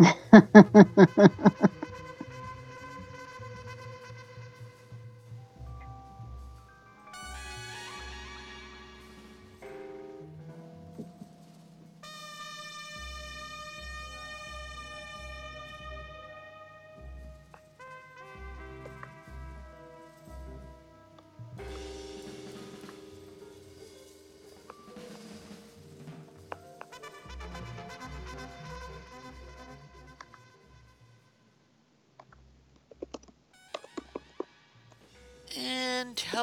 And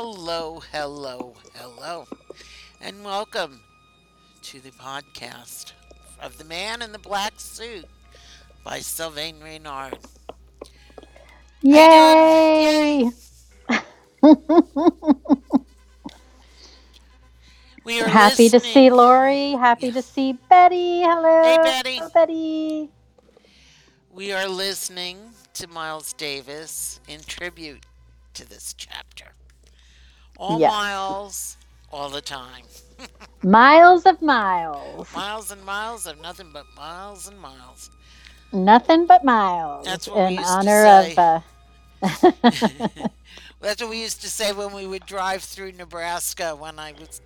hello, hello, hello, and welcome to the podcast of The Man in the Black Suit by Sylvain Reynard. Yay! We are Happy to see Lori. Happy to see Betty. Hello. Hey, Betty. Hello, Betty. We are listening to Miles Davis in tribute to this chapter. All Yes. miles, all the time. Miles of miles. Miles and miles of nothing but miles and miles. Nothing but miles. That's what we in used to say. of. Uh, That's what we used to say when we would drive through Nebraska when I was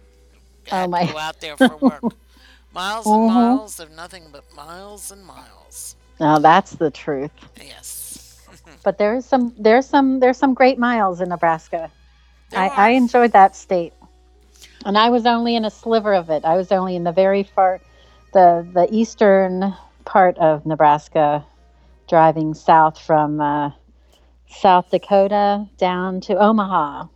Oh, my. go out there for work. miles and Mhm. miles of nothing but miles and miles. no, that's the truth. Yes. But there's some there's some there's some great miles in Nebraska. There I. I enjoyed that state, and I was only in a sliver of it. I was only in the very far, the the eastern part of Nebraska, driving south from uh, South Dakota down to Omaha.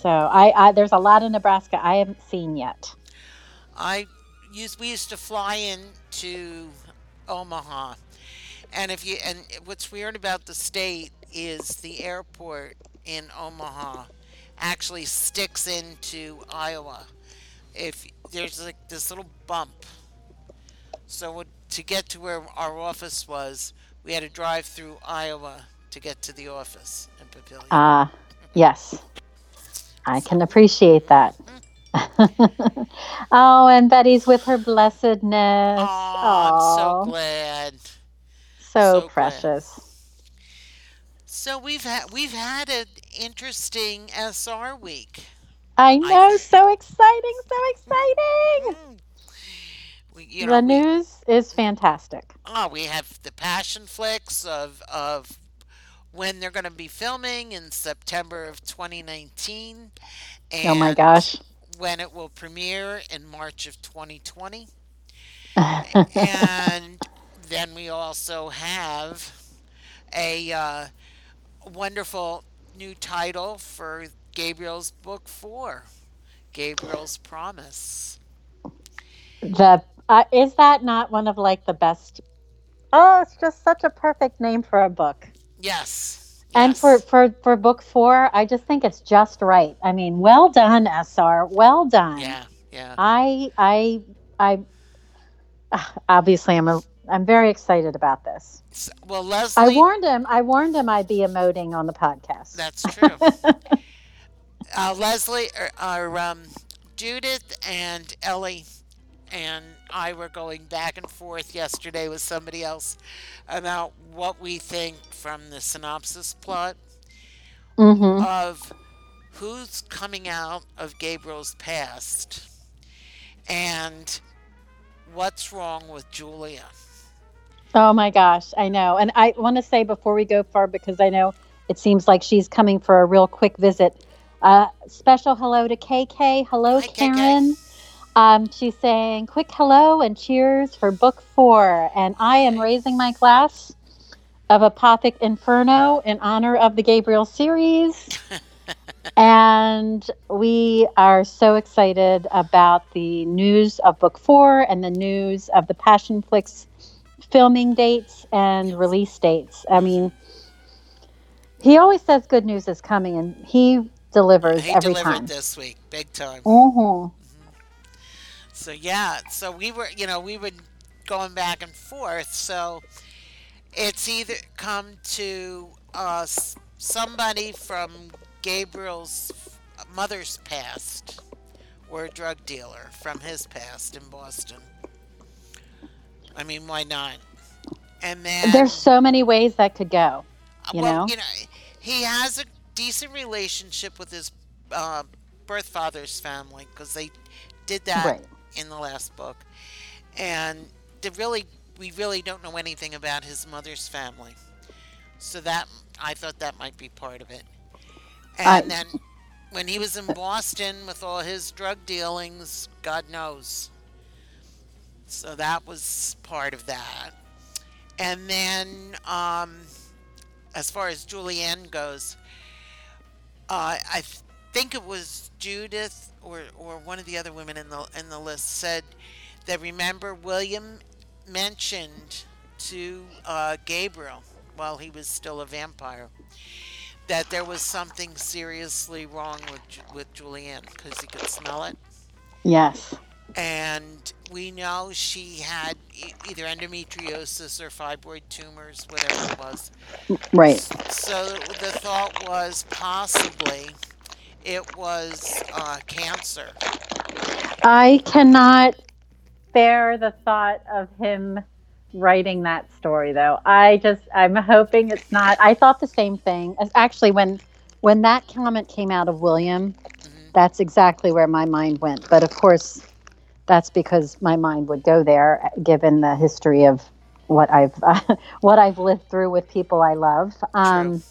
So I, I there's a lot of Nebraska I haven't seen yet. I used we used to fly in to Omaha, and if you and what's weird about the state is the airport in Omaha actually sticks into Iowa. If there's like this little bump, so to get to where our office was, we had to drive through Iowa to get to the office in Papillion. Ah, yes, I can appreciate that. oh, and Betty's with her blessedness. oh, I'm so glad. so so glad. precious. So we've had we've had an interesting SR week. I know, so exciting, so exciting. Mm. We, you know, the we, news is fantastic. oh, we have the Passionflix of of when they're going to be filming in September of 2019, and oh my gosh. when it will premiere in March of 2020, and then we also have a uh, wonderful new title for Gabriel's book four, Gabriel's Promise. the uh, is that not one of like the best? Oh, it's just such a perfect name for a book. Yes. And yes. for, for for book four, I just think it's just right. I mean, well done, SR. Well done. yeah, yeah. I I I obviously I'm a I'm very excited about this. S- Well, Leslie, I warned him. I warned him I'd be emoting on the podcast. that's true. uh, Leslie, or, or um, Judith, and Ellie, and I were going back and forth yesterday with somebody else about what we think from the synopsis plot hmm of who's coming out of Gabriel's past and what's wrong with Julia. Oh my gosh, I know. And I want to say before we go far, because I know it seems like she's coming for a real quick visit. Uh, special hello to KK. Hello, Hi, KK. Karen. Um, she's saying quick hello and cheers for book four. And I am raising my glass of Apothic Inferno in honor of the Gabriel series. and we are so excited about the news of book four and the news of the Passionflix filming dates and release dates. I mean, he always says good news is coming, and he delivers He every delivered time. this week, big time. hmm So yeah, so we were, you know, we were going back and forth. So it's either come to uh, somebody from Gabriel's mother's past, or a drug dealer from his past in Boston. I mean, why not? and then There's so many ways that could go. you well, know? you know, he has a decent relationship with his uh, birth father's family because they did that Right. in the last book, and really we really don't know anything about his mother's family, so that I thought that might be part of it. And I- then when he was in Boston with all his drug dealings, God knows. So that was part of that. And then, um, as far as Julianne goes, uh, I th- think it was Judith or, or one of the other women in the in the list said that remember William mentioned to uh, Gabriel while he was still a vampire that there was something seriously wrong with with Julianne because he could smell it Yes. And we know she had e- either endometriosis or fibroid tumors, whatever it was. Right. So the thought was possibly it was uh, cancer. I cannot bear the thought of him writing that story though. I just I'm hoping it's not I thought the same thing. Actually when when that comment came out of William, Mhm. that's exactly where my mind went. But of course that's because my mind would go there given the history of what I've what I've lived through with people I love. Um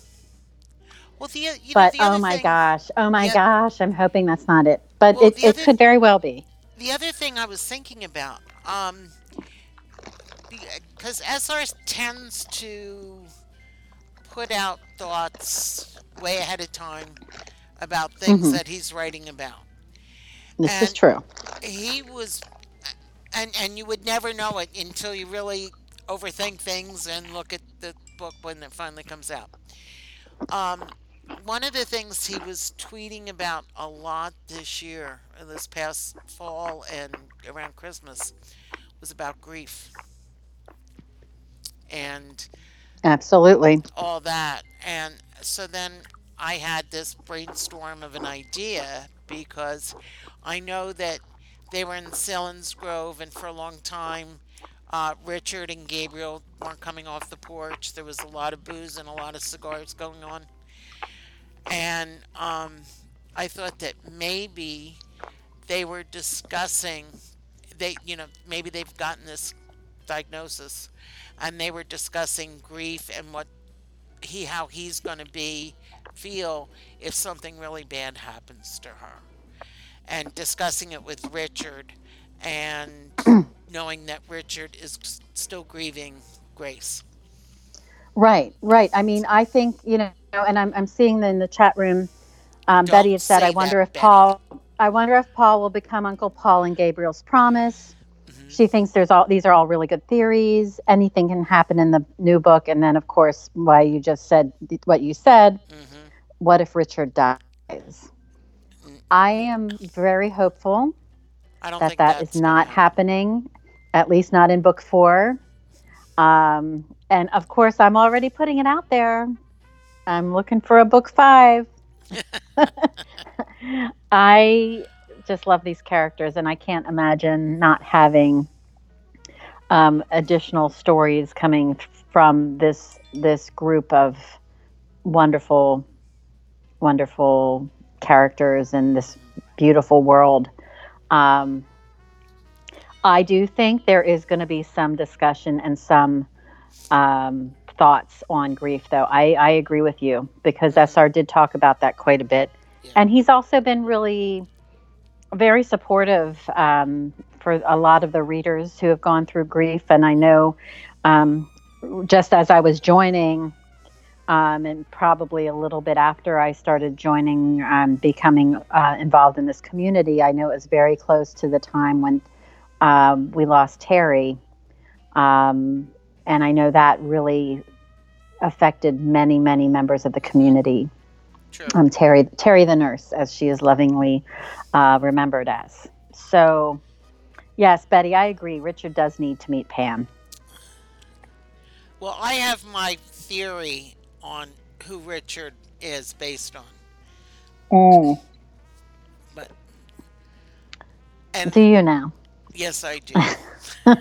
Well, the you know, but oh my thing, gosh. Oh my Yeah. gosh, I'm hoping that's not it. But Well, it, it other- could very well be. the other thing I was thinking about, um, because SR tends to put out thoughts way ahead of time about things Mhm. that he's writing about. This is true. he was and and you would never know it until you really overthink things and look at the book when it finally comes out um one of the things he was tweeting about a lot this year this past fall and around christmas was about grief and Absolutely. all that. And so then I had this brainstorm of an idea because I know that they were in Selinsgrove, and for a long time, uh, Richard and Gabriel weren't coming off the porch. There was a lot of booze and a lot of cigars going on. And um, I thought that maybe they were discussing, they, you know, maybe they've gotten this diagnosis and they were discussing grief and what he how he's going to be feel if something really bad happens to her and discussing it with Richard and knowing that Richard is still grieving Grace. Right, right. I mean, I think, you know, and I'm, I'm seeing in the chat room, um, Betty has said, I wonder that, if Betty." Paul, I wonder if Paul will become Uncle Paul in Gabriel's promise. Mhm. She thinks there's all, these are all really good theories. Anything can happen in the new book. And then, of course, why you just said what you said, Mhm. what if Richard dies? I am very hopeful I don't that think that's not happen. happening, at least not in book four. Um, and of course, I'm already putting it out there. I'm looking for a book five. I just love these characters, and I can't imagine not having um, additional stories coming from this this group of wonderful, wonderful characters in this beautiful world. Um, I do think there is going to be some discussion and some um, thoughts on grief, though. I, I agree with you because SR did talk about that quite a bit. Yeah. And he's also been really very supportive um, for a lot of the readers who have gone through grief. And I know um, just as I was joining, um, and probably a little bit after I started joining, um, becoming uh, involved in this community, I know it was very close to the time when um, we lost Terry. Um, and I know that really affected many, many members of the community. True. Um, Terry, Terry the nurse, as she is lovingly uh, remembered as. So, yes, Betty, I agree. Richard does need to meet Pam. Well, I have my theory on who Richard is based on, but and Do you now? yes, I do.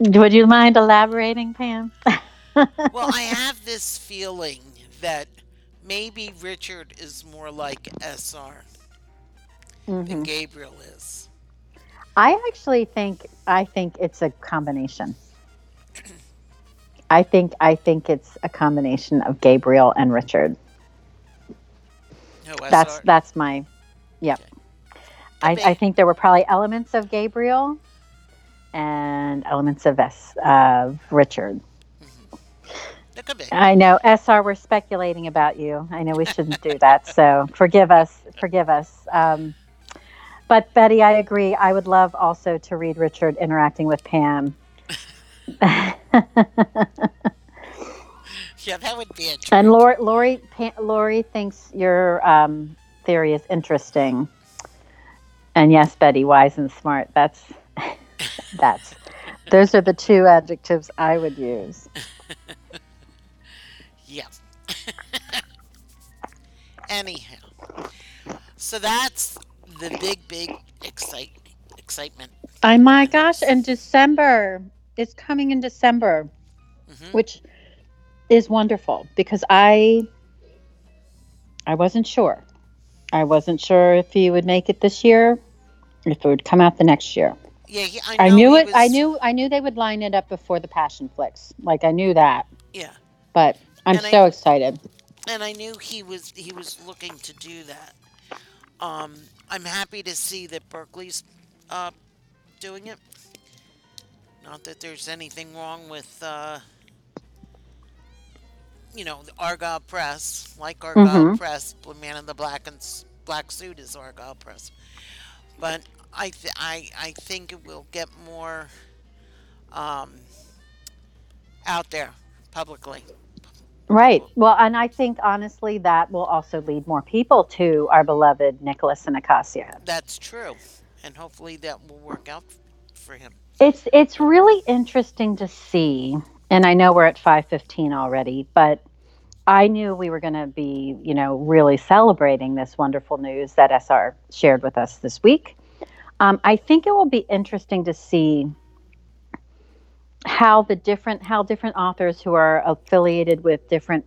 Would you mind elaborating, Pam? Well, I have this feeling that maybe Richard is more like SR than hmm Gabriel is. I actually think I think it's a combination. I think I think it's a combination of Gabriel and Richard. No, That's that's my yep. I, I think there were probably elements of Gabriel and elements of S of Richard. Could. I know SR we're speculating about you. I know we shouldn't do that. So forgive us. Forgive us. Um, but Betty, I agree. I would love also to read Richard interacting with Pam. Yeah, that would be a treat. And Lori, Lori, pa- Lori thinks your um, theory is interesting. And yes, Betty, wise and smart. That's that's those are the two adjectives I would use. Yeah. Anyhow, so that's the big, big excite excitement. Oh my gosh! In December is coming in December, hmm which is wonderful because I I wasn't sure. I wasn't sure if he would make it this year, if it would come out the next year. Yeah, he, I, I, knew it. I knew. I knew they would line it up before the Passionflix. Like I knew that. Yeah, But I'm And I- so excited. and I knew he was he was looking to do that. Um, I'm happy to see that Berkley's uh, doing it. Not that there's anything wrong with, uh, you know, the Argyle Press, like Argyle Mhm. Press, Blue Man in the Black and Black Suit is Argyle Press. But I, th- I, I think it will get more um, out there publicly. Right. Well, and I think honestly that will also lead more people to our beloved Nicholas and Acacia. That's true, and hopefully that will work out for him. It's it's really interesting to see, and I know we're at five fifteen already, but I knew we were going to be, you know, really celebrating this wonderful news that SR shared with us this week. Um, I think it will be interesting to see how the different how different authors who are affiliated with different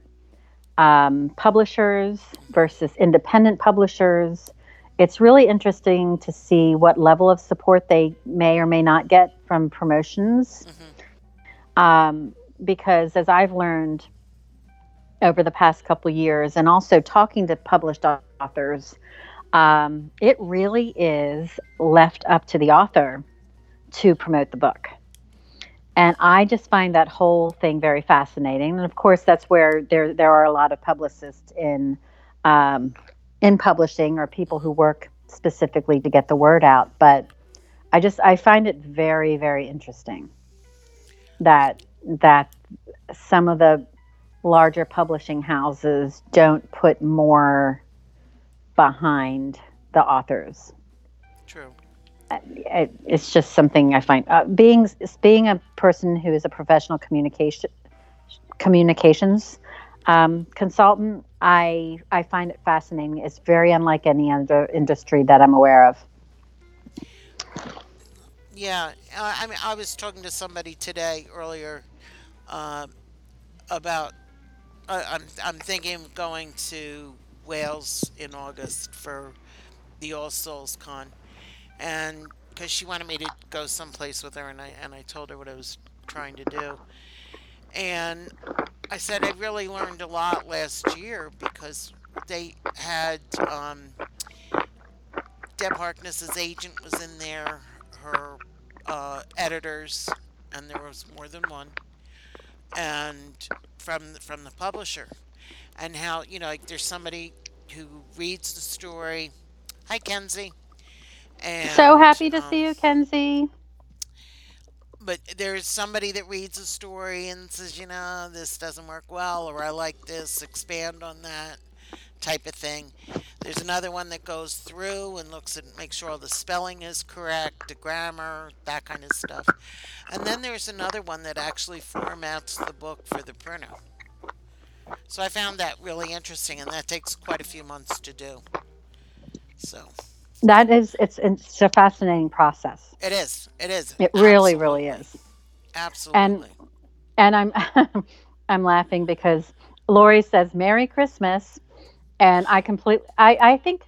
um, publishers versus independent publishers. It's really interesting to see what level of support they may or may not get from promotions. Mm-hmm. Um, because as I've learned over the past couple years, and also talking to published authors, um, it really is left up to the author to promote the book. And I just find that whole thing very fascinating. And of course, that's where there there are a lot of publicists in um, in publishing or people who work specifically to get the word out. But I just I find it very very interesting that that some of the larger publishing houses don't put more behind the authors True. it's just something I find uh, being being a person who is a professional communication communications um, consultant. I I find it fascinating. It's very unlike any other industry that I'm aware of. Yeah, uh, I mean, I was talking to somebody today earlier um, about. Uh, I'm I'm thinking of going to Wales in August for the All Souls Con, and because she wanted me to go someplace with her, and I and I told her what I was trying to do, and I said I really learned a lot last year because they had um, Deb Harkness's agent was in there, her uh, editors, and there was more than one, and from from the publisher, and how you know like there's somebody who reads the story. Hi, Kenzie. And, so happy to um, see you, Kenzie. But there's somebody that reads a story and says, you know, this doesn't work well, or I like this, expand on that type of thing. There's another one that goes through and looks at, makes sure all the spelling is correct, the grammar, that kind of stuff. And then there's another one that actually formats the book for the printer. So I found that really interesting, and that takes quite a few months to do. So That is, it's it's a fascinating process. it is, it is. It really, Absolutely. really is. Absolutely. and and I'm I'm laughing because Lori says Merry Christmas, and I completely I I think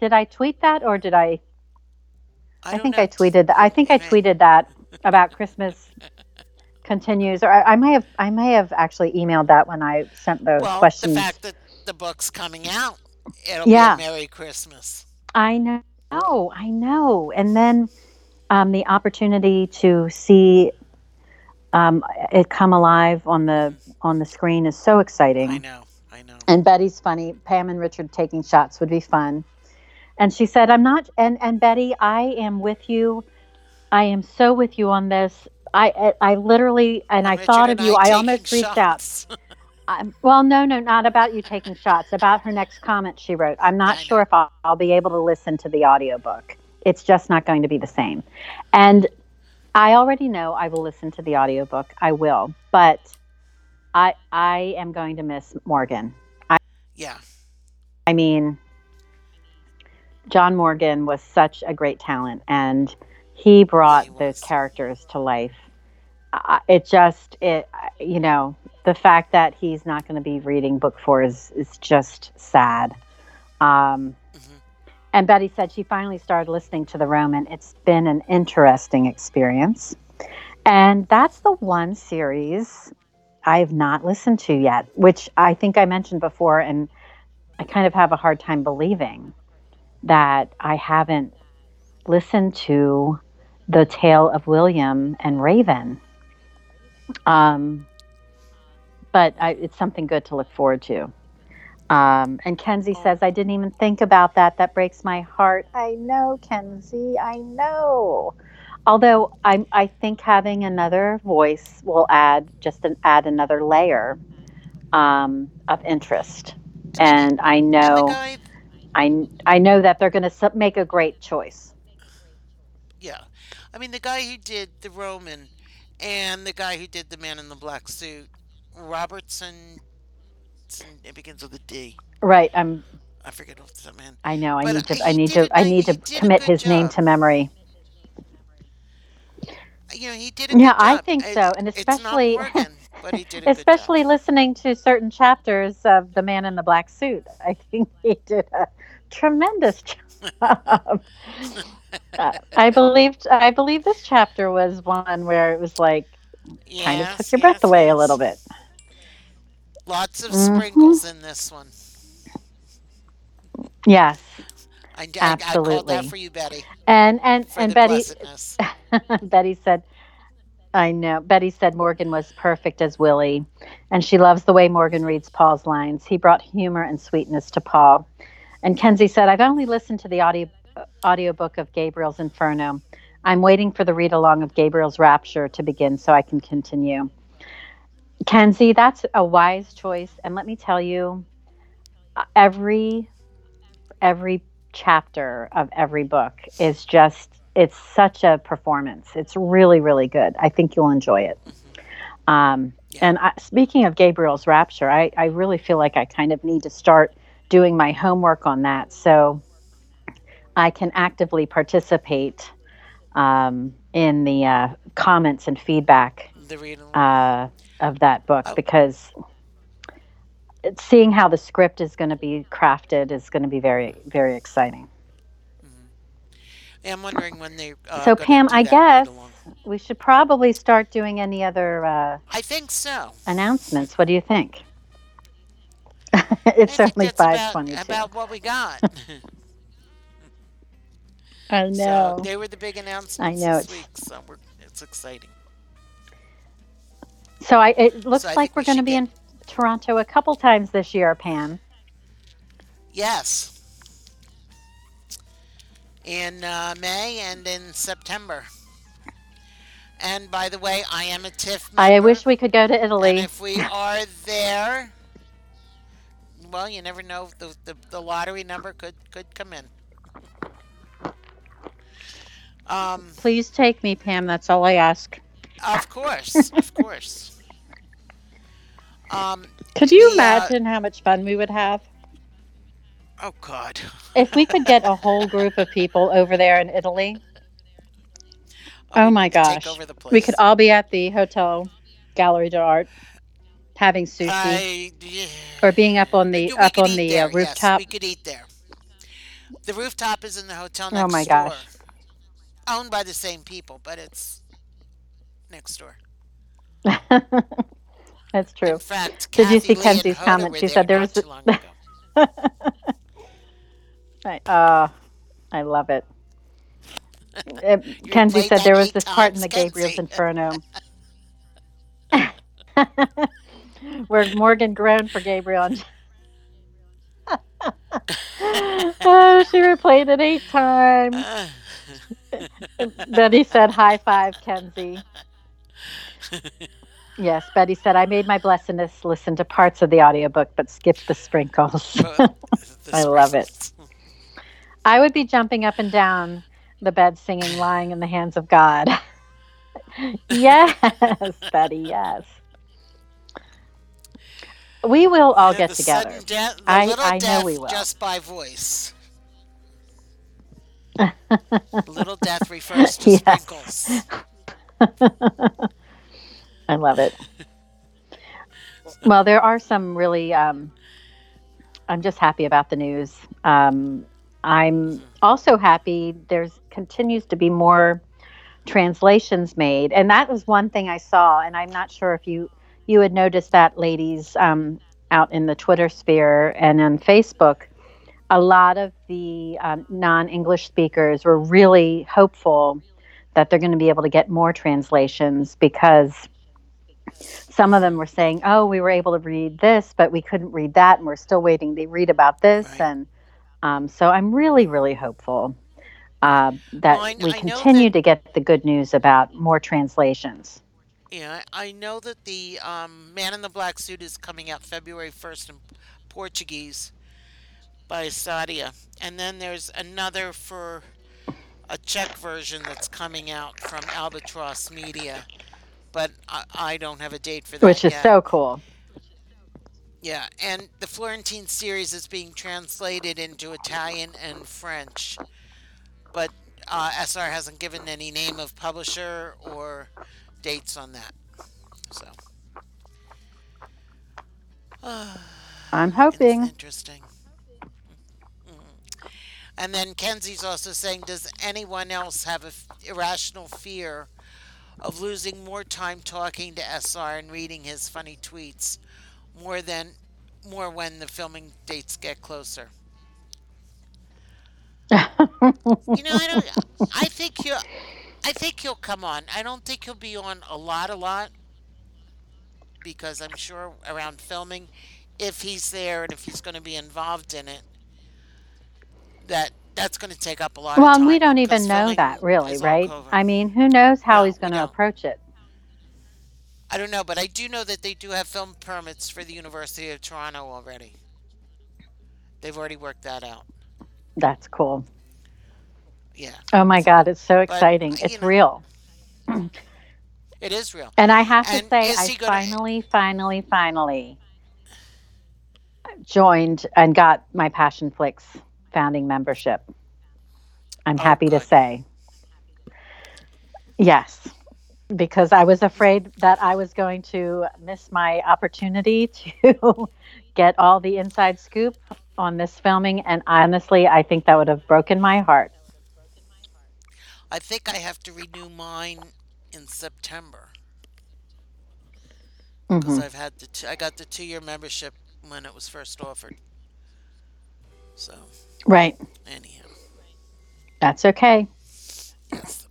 did I tweet that or did I I, don't think know. I tweeted that I think I tweeted that about Christmas continues or I, I may have I may have actually emailed that when I sent those Well, questions. the fact that the book's coming out, it'll Yeah. be Merry Christmas. I know, I know. And then um, the opportunity to see um, it come alive on the on the screen is so exciting. I know. I know. And Betty's funny. Pam and Richard taking shots would be fun. And she said, "I'm not." And and Betty, I am with you. I am so with you on this. I I, I literally and I Richard thought of and you. I taking almost reached out. shots. I, well, no, no, not about you taking shots. About her next comment she wrote. I'm not sure if I'll, I'll be able to listen to the audiobook. It's just not going to be the same. And I already know I will listen to the audiobook. I will, but I I am going to miss Morgan. I, yeah. I mean, John Morgan was such a great talent, and he brought He those characters to life. I it just, it, you know, the fact that he's not going to be reading book four is is just sad. Um, Mhm. and Betty said she finally started listening to the Roman. It's been an interesting experience, and that's the one series I have not listened to yet, which I think I mentioned before, and I kind of have a hard time believing that I haven't listened to the tale of William and Raven. Um, but I, it's something good to look forward to. Um, and Kenzie Oh. says, I didn't even think about that. That breaks my heart. I know, Kenzie. I know. Although I, I think having another voice will add just an, add another layer um, of interest. And I know the guy, I I know that they're going to make a great choice. yeah. I mean, the guy who did the Roman and the guy who did the man in the black suit, Robertson, it begins with a D. Right. I'm. I forget what's that man. I know. I But need to. I need to. I need to he did a commit his name to memory. You know, he did Yeah, I job. think so, and especially- not Morgan, but he did a Especially job. listening to certain chapters of The Man in the Black Suit. I think he did a tremendous job. Uh, I believed. I believe this chapter was one where it was like kind of took your breath yes, away a little bit. Lots of Mhm. sprinkles in this one. Yes, I, I, I called that Absolutely. for you, Betty, and and and Betty. Betty said, I know. Betty said Morgan was perfect as Willie, and she loves the way Morgan reads Paul's lines. He brought humor and sweetness to Paul. And Kenzie said, I've only listened to the audio audiobook of Gabriel's Inferno. I'm waiting for the read along of Gabriel's Rapture to begin so I can continue. Kenzie, that's a wise choice. And let me tell you, every every chapter of every book is just it's such a performance. It's really, really good. I think you'll enjoy it. Um, Yeah. And I, speaking of Gabriel's Rapture, I, I really feel like I kind of need to start doing my homework on that so I can actively participate um, in the uh, comments and feedback The read uh, of that book Oh. because seeing how the script is going to be crafted is going to be very, very exciting. Yeah, I'm wondering when they. Uh, so, Pam, I guess we should probably start doing any other uh, I think so. announcements. What do you think? It's only that's five about, about what we got. I know. So they were the big announcements I know, this week, so we're, it's exciting. So I, it looks I like we're we going to be get- in Toronto a couple times this year, Pam. Yes. In uh, May and in September. And by the way, I am a TIFF member. I wish we could go to Italy. if we are there, well, you never know. The, the, the lottery number could, could come in. Um, Please take me, Pam. That's all I ask. Of course, of course. Um, Could you The, uh, imagine how much fun we would have oh God, if we could get a whole group of people over there in Italy? Oh we my gosh. We could all be at the Hotel Gallery d'Art having sushi I, yeah. or being up on the up on the uh, Yes, rooftop. we could eat there. The rooftop is in the hotel Oh next my door, gosh. owned by the same people, but it's next door. That's true. In fact, Did you see Lee Kenzie's comment? She said there was too long ago. I, uh, I love it. Uh, Kenzie said there was this part in the Gabriel's Inferno where Morgan groaned for Gabriel. And oh, she replayed it eight times. Betty said, "High five, Kenzie." Yes, Betty said, "I made my blessedness listen to parts of the audiobook, but skipped the sprinkles." the I love it. I would be jumping up and down the bed singing Lying in the Hands of God. yes, Betty, yes. We will all Yeah, get the together. the I- I know we will. just by voice. little death refers to Yes. sprinkles. I love it. Well, there are some really. Um, I'm just happy about the news. Um, I'm also happy. There's continues to be more translations made, and that was one thing I saw. And I'm not sure if you you had noticed that, ladies, um, out in the Twitter sphere and on Facebook. A lot of the um, non-English speakers were really hopeful that they're going to be able to get more translations because some of them were saying, "Oh, we were able to read this, but we couldn't read that, and we're still waiting to read about this." Right. And um, so, I'm really, really hopeful uh, that Well, I- we I continue that- to get the good news about more translations. Yeah, I know that the um, Man in the Black Suit is coming out February 1st in Portuguese by Sadia. And then there's another for a Czech version that's coming out from Albatross Media. But I, I don't have a date for that Which is yet. so cool. Yeah, and the Florentine series is being translated into Italian and French. But uh, SR hasn't given any name of publisher or dates on that. So. I'm hoping. interesting. Mm. And then Kenzie's also saying, does anyone else have an irrational fear of losing more time talking to SR and reading his funny tweets more than more when the filming dates get closer? You know, I don't. I think he'll. I think he'll come on. I don't think he'll be on a lot, a lot, because I'm sure around filming, if he's there and if he's going to be involved in it, that that's going to take up a lot well, of and time. we don't even know that really, right? I mean, who knows how No, he's going to approach it? I don't know, but I do know that they do have film permits for the University of Toronto already. They've already worked that out. That's cool. Yeah, Oh my God, it's so exciting. you It's know- real. it is real. And I have to say, I gonna- finally, finally, finally joined and got my Passionflix founding membership. I'm Oh, happy to say. Yes, because I was afraid that I was going to miss my opportunity to get all the inside scoop on this filming. And honestly, I think that would have broken my heart. I think I have to renew mine in September because Mhm. I've had the two, I got the two year membership when it was first offered. So Right. anyhow, That's okay. yes.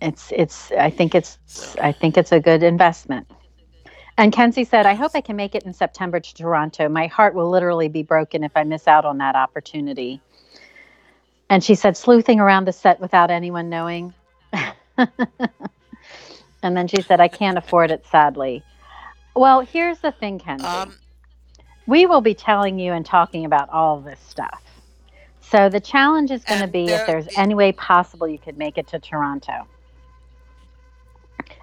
it's it's i think it's i think it's a good investment. And kenzie said i hope i can make it in september to toronto. My heart will literally be broken if i miss out on that opportunity. And she said sleuthing around the set without anyone knowing. And then she said i can't afford it sadly. Well here's the thing kenzie. Um, we will be telling you and talking about all this stuff so the challenge is going to be if there's any way possible you could make it to toronto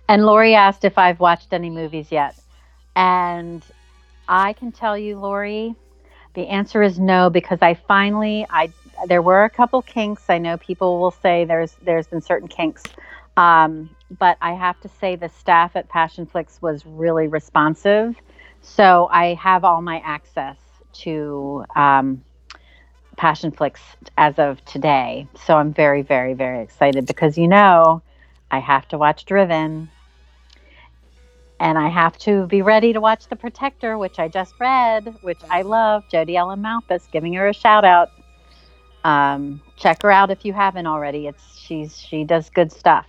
and Lori asked if I've watched any movies yet. And I can tell you, Lori, the answer is no because I finally I there were a couple kinks. I know people will say there's there's been certain kinks, Um, but I have to say, the staff at Passionflix was really responsive. So I have all my access to um, Passionflix as of today. So I'm very, very, very excited because you know I have to watch Driven and I have to be ready to watch The Protector, which I just read, which I love. Jodi Ellen Malpas, giving her a shout out. Um, check her out if you haven't already. It's she's she does good stuff.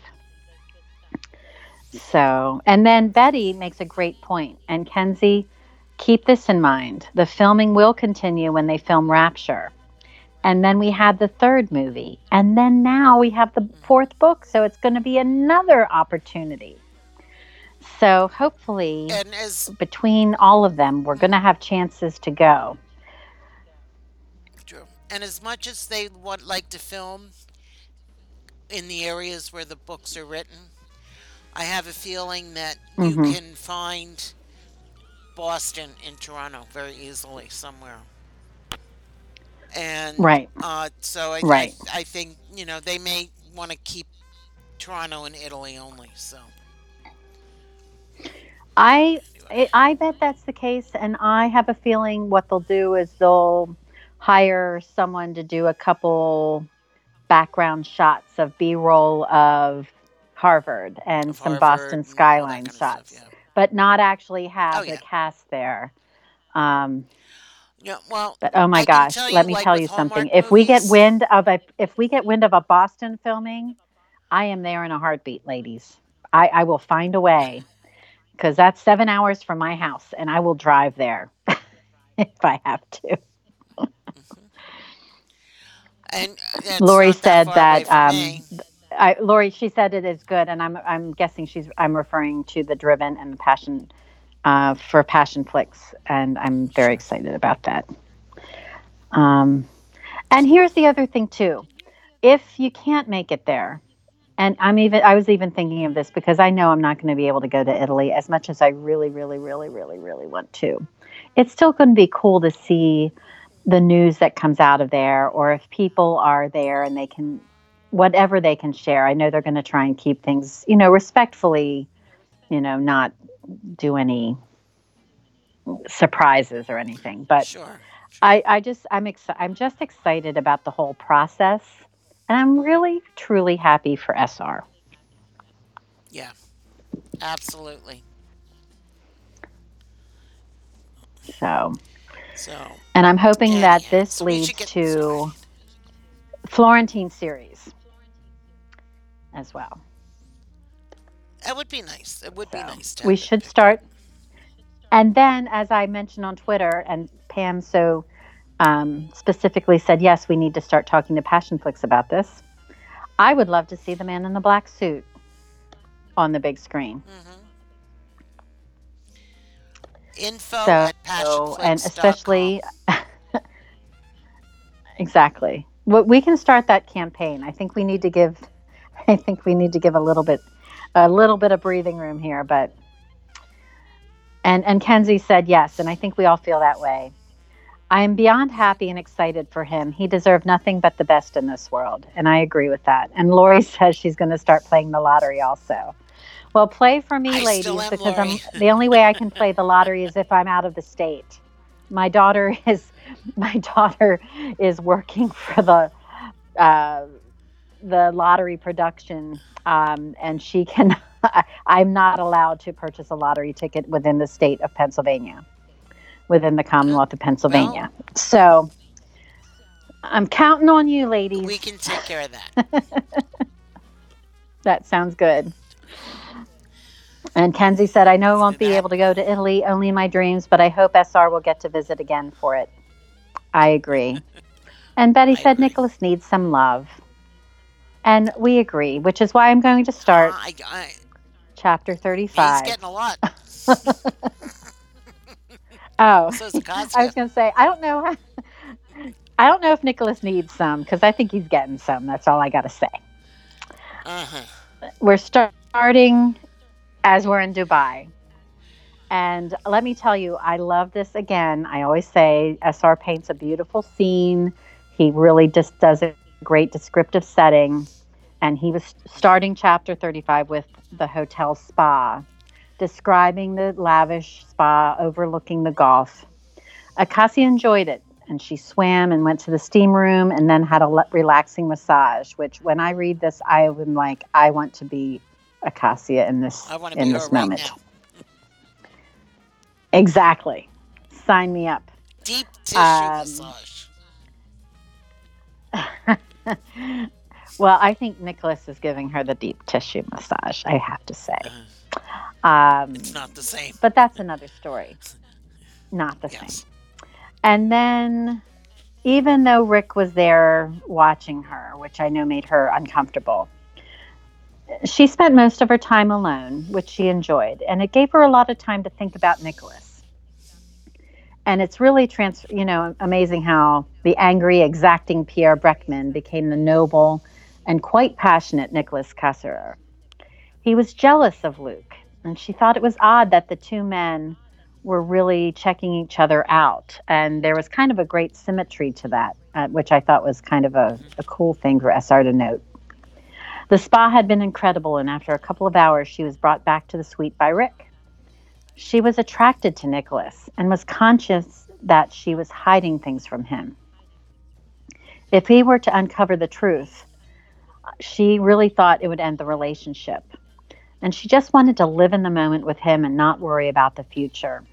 So, and then Betty makes a great point, and Kenzie, keep this in mind. The filming will continue when they film Rapture. And then we had the third movie. And then now we have the fourth book. So it's going to be another opportunity. So hopefully, And as between all of them, we're going to have chances to go. true, and as much as they would like to film in the areas where the books are written, I have a feeling that you hmm can find Boston in Toronto very easily somewhere. And Right, uh, so I, I right. I think you know they may want to keep Toronto and Italy only. So I, I I bet that's the case. And I have a feeling what they'll do is they'll hire someone to do a couple background shots of B roll of Harvard and of some Harvard Boston and all that skyline of stuff. shots, Yeah. but not actually Oh have the yeah. cast there. Um, Yeah. Well, but oh my I gosh, tell let you, me like tell you something. Hallmark If we get wind of a if we get wind of a Boston filming, I am there in a heartbeat, ladies. I, I will find a way because that's seven hours from my house, and I will drive there if I have to. And it's Lori not that said that um. I, Lori, she said it is good, and I'm I'm guessing she's I'm referring to the Driven and the Passion uh, for Passionflix, and I'm very excited about that. Um, and here's the other thing too: if you can't make it there, and I'm even I was even thinking of this because I know I'm not going to be able to go to Italy as much as I really, really, really, really, really want to. It's still going to be cool to see the news that comes out of there, or if people are there and they can whatever they can share. I know they're going to try and keep things, you know, respectfully, you know, not do any surprises or anything. But Sure. Sure. I, I just, I'm excited. I'm just excited about the whole process, and I'm really, truly happy for SR. Yeah. Absolutely. So, So, and I'm hoping that anyhow, this so leads get to sorry. Florentine series as well. That would be nice. It would be nice to we should start. And then, as I mentioned on Twitter, and Pam so um, specifically said, yes, we need to start talking to Passionflix about this. I would love to see the man in the black suit on the big screen. hmm Info So, at and especially, exactly. Well, we can start that campaign. I think we need to give. I think we need to give a little bit, a little bit of breathing room here. But and and Kenzie said yes, and I think we all feel that way. I am beyond happy and excited for him. He deserved nothing but the best in this world, and I agree with that. And Lori says she's going to start playing the lottery also. Well, play for me, I ladies, because I'm the only way I can play the lottery is if I'm out of the state. My daughter is my daughter is working for the uh, the lottery production, um, and she can. I'm not allowed to purchase a lottery ticket within the state of Pennsylvania, within the Commonwealth of Pennsylvania. well, So I'm counting on you, ladies. we can take care of that. That sounds good. And Kenzie said, I know I won't be able to go to Italy, only in my dreams, but I hope SR will get to visit again for it. I agree. And Betty I said agree. Nicholas needs some love. And we agree, which is why I'm going to Uh, start I, I, chapter he's 35. getting a lot. Oh, So's I was going to say, I don't know. How, I don't know if Nicholas needs some because I think he's getting some. That's all I got to say. Uh-huh. We're start- starting as we're in Dubai. And let me tell you, I love this again. I always say SR paints a beautiful scene. He really just does a great descriptive setting. And he was starting chapter 35 with the hotel spa, describing the lavish spa overlooking the Gulf. Acacia enjoyed it, and she swam and went to the steam room and then had a le- relaxing massage. Which, when I read this, I am like, I want to be Acacia in this in this her right moment. Exactly. Sign me up. Deep tissue Um, massage. well, I think Nicholas is giving her the deep tissue massage, I have to say. Um, it's not the same. but that's another story. Not the same. And then, even though Rick was there watching her, which I know made her uncomfortable, she spent most of her time alone, which she enjoyed. And it gave her a lot of time to think about Nicholas. And it's really trans, you know, amazing how the angry, exacting Pierre Breckman became the noble and quite passionate Nicholas Kasserer. He was jealous of Luke, and she thought it was odd that the two men were really checking each other out. And there was kind of a great symmetry to that, uh, which I thought was kind of a, a cool thing for SR to note. The spa had been incredible, and after a couple of hours, she was brought back to the suite by Rick. She was attracted to Nicholas and was conscious that she was hiding things from him. If he were to uncover the truth, she really thought it would end the relationship. And she just wanted to live in the moment with him and not worry about the future.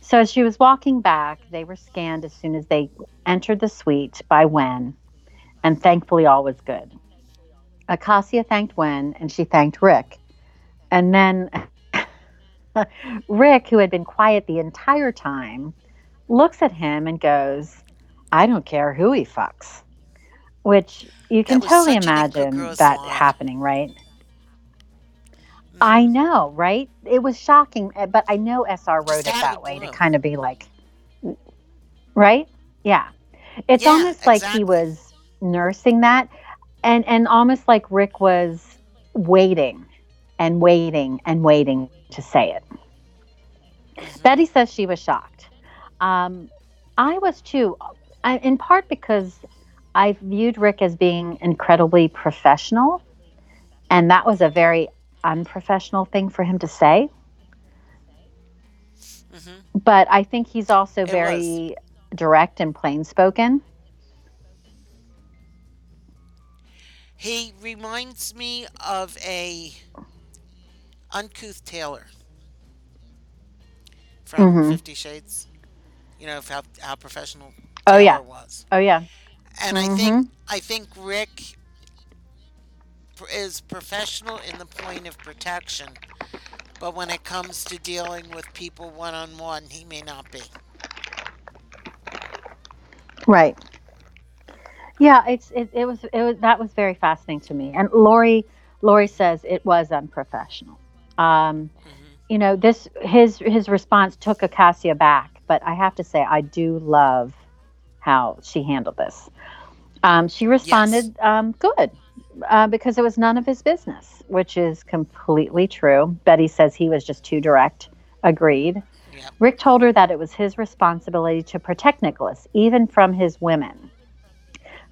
So as she was walking back, they were scanned as soon as they entered the suite by Wen, and thankfully all was good. Acacia thanked Wen and she thanked Rick. And then Rick, who had been quiet the entire time, looks at him and goes, I don't care who he fucks. Which you can was totally such an imagine that line. happening, right? I know, right? It was shocking, uh, but I know SR wrote it out that way to blue. kind of be like, right? Yeah. It's Yeah, almost like exactly. he was nursing that and and almost like Rick was waiting and waiting and waiting to say it. Mhm. Betty says she was shocked. Um, I was too, I, in part because I viewed Rick as being incredibly professional, and that was a very unprofessional thing for him to say. Mhm. But I think he's also It very direct and plain spoken. He reminds me of a uncouth Taylor from Mhm. Fifty Shades. You know how how professional Oh, yeah. was, Oh yeah, and I Mhm. think I think Rick is professional in the point of protection, but when it comes to dealing with people one on one, he may not be. right. Yeah, it's it, it was it was that was very fascinating to me. And Lori Lori says it was unprofessional. Um, Mhm. you know this his his response took Acacia back, but I have to say I do love how she handled this. Um, she responded um, good uh, because it was none of his business, which is completely true. Betty says he was just too direct. Agreed. Yep. Rick told her that it was his responsibility to protect Nicholas, even from his women.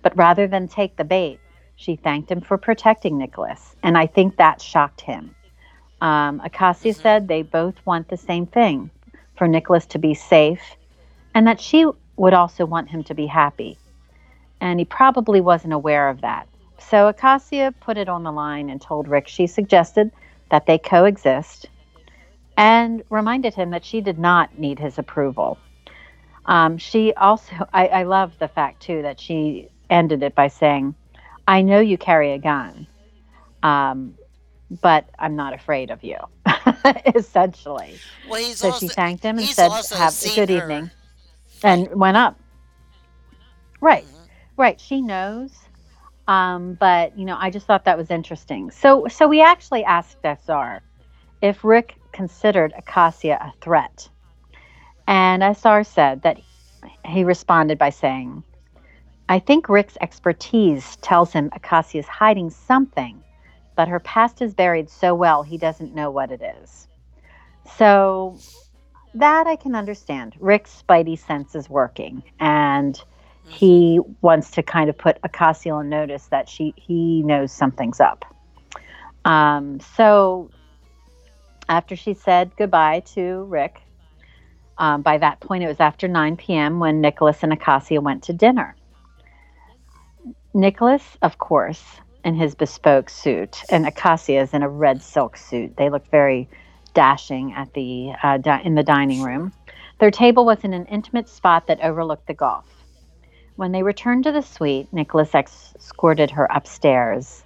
But rather than take the bait, she thanked him for protecting Nicholas, and I think that shocked him. Um, Acacia Mhm. said they both want the same thing for Nicholas to be safe, and that she would also want him to be happy. And he probably wasn't aware of that. So Acacia put it on the line and told Rick she suggested that they coexist and reminded him that she did not need his approval. Um, she also, I, I love the fact too that she ended it by saying, I know you carry a gun, um, but I'm not afraid of you, essentially. Well, he's So also she thanked him and said, Have a good her evening, and went up. Right. Right, she knows. Um, but you know, I just thought that was interesting. So, so we actually asked SR if Rick considered Acacia a threat, and SR said that he responded by saying, "I think Rick's expertise tells him Acacia is hiding something, but her past is buried so well he doesn't know what it is." So that I can understand. Rick's spidey sense is working, and he wants to kind of put Acacia on notice that she he knows something's up. Um, so after she said goodbye to Rick, um, by that point it was after 9 p.m. when Nicholas and Acacia went to dinner. Nicholas, of course, in his bespoke suit, and Acacia is in a red silk suit. They look very dashing at the uh, di- in the dining room. Their table was in an intimate spot that overlooked the Gulf. When they returned to the suite, Nicholas escorted her upstairs.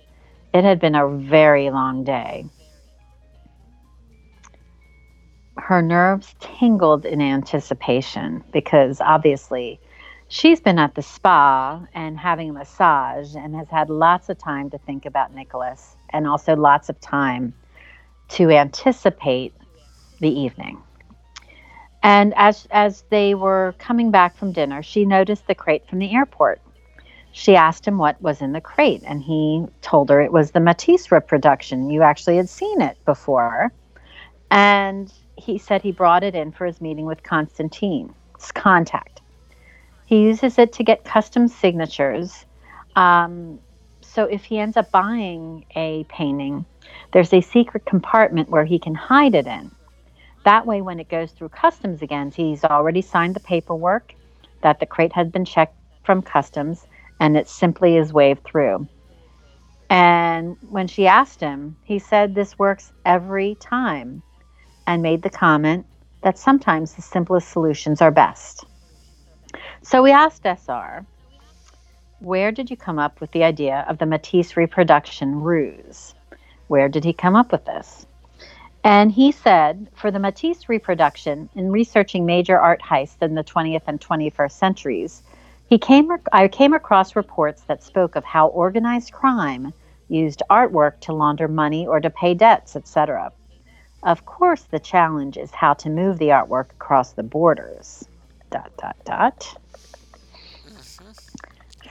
It had been a very long day. Her nerves tingled in anticipation because obviously she's been at the spa and having a massage and has had lots of time to think about Nicholas and also lots of time to anticipate the evening. And as as they were coming back from dinner, she noticed the crate from the airport. She asked him what was in the crate, and he told her it was the Matisse reproduction. You actually had seen it before. And he said he brought it in for his meeting with Constantine's contact. He uses it to get custom signatures. Um, so if he ends up buying a painting, there's a secret compartment where he can hide it in. That way, when it goes through customs again, he's already signed the paperwork that the crate has been checked from customs and it simply is waved through. And when she asked him, he said this works every time and made the comment that sometimes the simplest solutions are best. So we asked SR, where did you come up with the idea of the Matisse reproduction ruse? Where did he come up with this? And he said, for the Matisse reproduction, in researching major art heists in the 20th and 21st centuries, he came, I came across reports that spoke of how organized crime used artwork to launder money or to pay debts, etc. Of course, the challenge is how to move the artwork across the borders. Dot dot dot. Mm-hmm.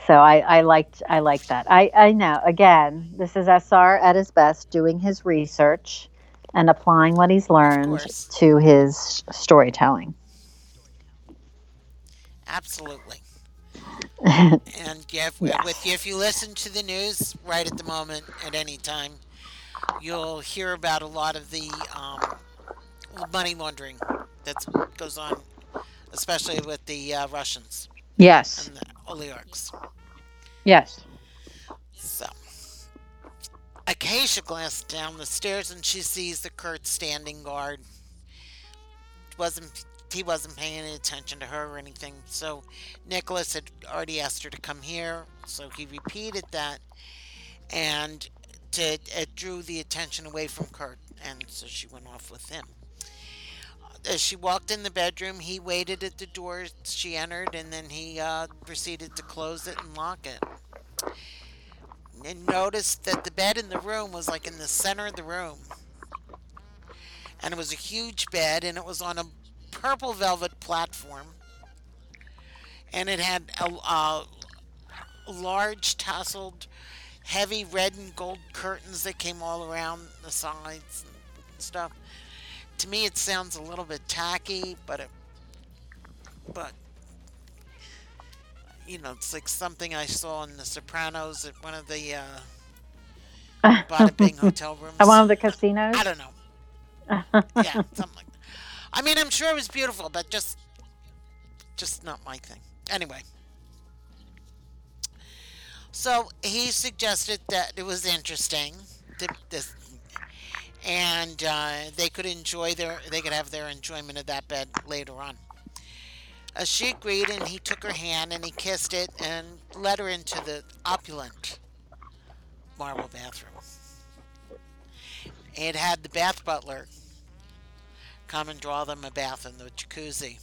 So I, I liked I liked that. I, I know again, this is SR at his best doing his research and applying what he's learned to his storytelling. Absolutely. and if, yes. with, if you listen to the news right at the moment, at any time, you'll hear about a lot of the um, money laundering that goes on, especially with the uh, Russians. Yes. And the oligarchs. Yes. Acacia glanced down the stairs and she sees the Kurt standing guard. Wasn't he wasn't paying any attention to her or anything. So Nicholas had already asked her to come here, so he repeated that, and to, it drew the attention away from Kurt, and so she went off with him. As she walked in the bedroom, he waited at the door she entered, and then he uh, proceeded to close it and lock it. And noticed that the bed in the room was like in the center of the room. And it was a huge bed, and it was on a purple velvet platform. And it had a, a large tasseled heavy red and gold curtains that came all around the sides and stuff. To me, it sounds a little bit tacky, but it, but you know, it's like something I saw in The Sopranos at one of the uh, Bada Bing hotel rooms. At one of the casinos. I don't know. yeah, something like that. I mean, I'm sure it was beautiful, but just, just not my thing. Anyway. So he suggested that it was interesting, this, and uh, they could enjoy their, they could have their enjoyment of that bed later on. Uh, she agreed, and he took her hand and he kissed it and led her into the opulent marble bathroom. It had the bath butler come and draw them a bath in the jacuzzi.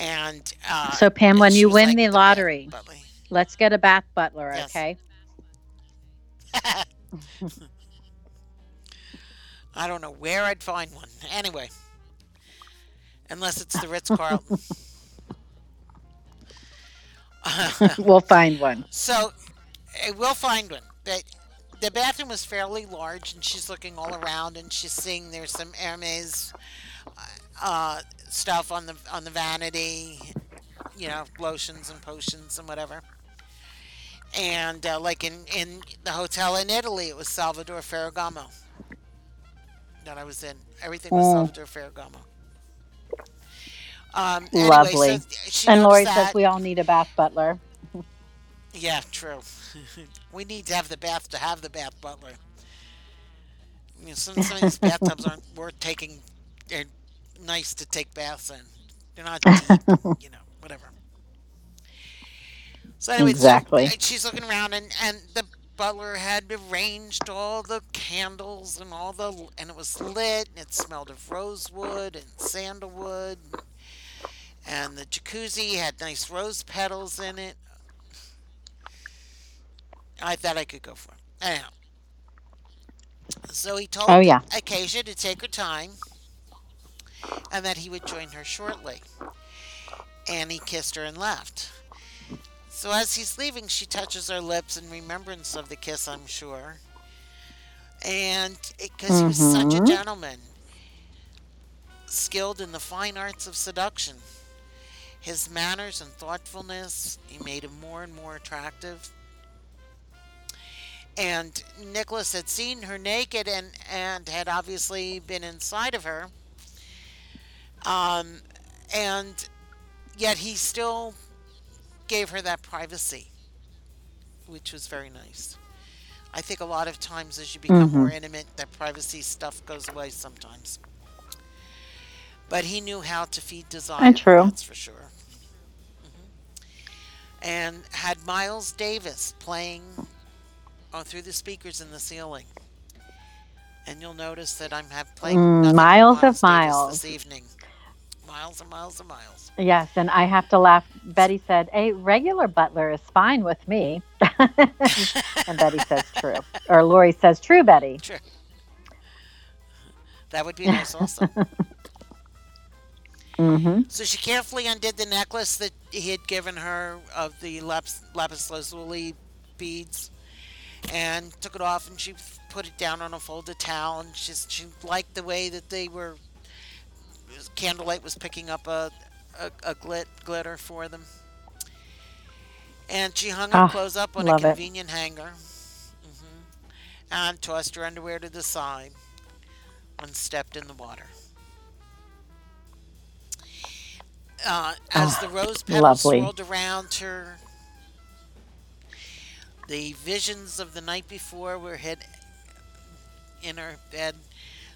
And uh, so, Pam, when you win like the lottery, Let's get a bath butler, yes. okay? I don't know where I'd find one. Anyway, unless it's the Ritz Carlton. we'll find one. So, eh, we'll find one. But the bathroom was fairly large, and she's looking all around, and she's seeing there's some Hermes uh, stuff on the on the vanity, you know, lotions and potions and whatever. And uh, like in in the hotel in Italy, it was Salvador Ferragamo that I was in. Everything was Mm, Salvador Ferragamo. Um, anyway, lovely. so And Lori says we all need a bath butler. Yeah, true. we need to have the bath to have the bath butler. You know, some, some of these bathtubs aren't worth taking. They're nice to take baths in. They're not deep, you know, whatever. So anyway, exactly. she's looking around, and and the butler had arranged all the candles and all the, and it was lit, and it smelled of rosewood and sandalwood, and the jacuzzi had nice rose petals in it. I thought I could go for it. Anyhow, so he told Oh yeah. Acacia to take her time, and that he would join her shortly. And he kissed her and left. So as he's leaving, she touches her lips in remembrance of the kiss, I'm sure. And because he was such a Mm-hmm. gentleman, skilled in the fine arts of seduction, his manners and thoughtfulness, he made him more and more attractive. And Nicholas had seen her naked and, and had obviously been inside of her. Um, and yet he still gave her that privacy, which was very nice. I think a lot of times as you become Mm-hmm. more intimate, that privacy stuff goes away sometimes. But he knew how to feed desire, And true. that's for sure. And had Miles Davis playing uh, through the speakers in the ceiling. And you'll notice that I'm have playing Mm, miles of miles. this evening. Miles and miles and miles. Yes, and I have to laugh. Betty said, "A regular butler is fine with me," and Betty says, "True," or Lori says, "True, Betty." True. That would be nice also. hmm So she carefully undid the necklace that he had given her of the lapis, lapis lazuli beads and took it off and she put it down on a folded towel and she, she liked the way that they were candlelight was picking up a, a, a glit, glitter for them. And she hung her Ah, clothes up on a love it. convenient hanger. Hmm and tossed her underwear to the side and stepped in the water uh, as Ah, the rose petals lovely. swirled around her, the visions of the night before were hit in her bed.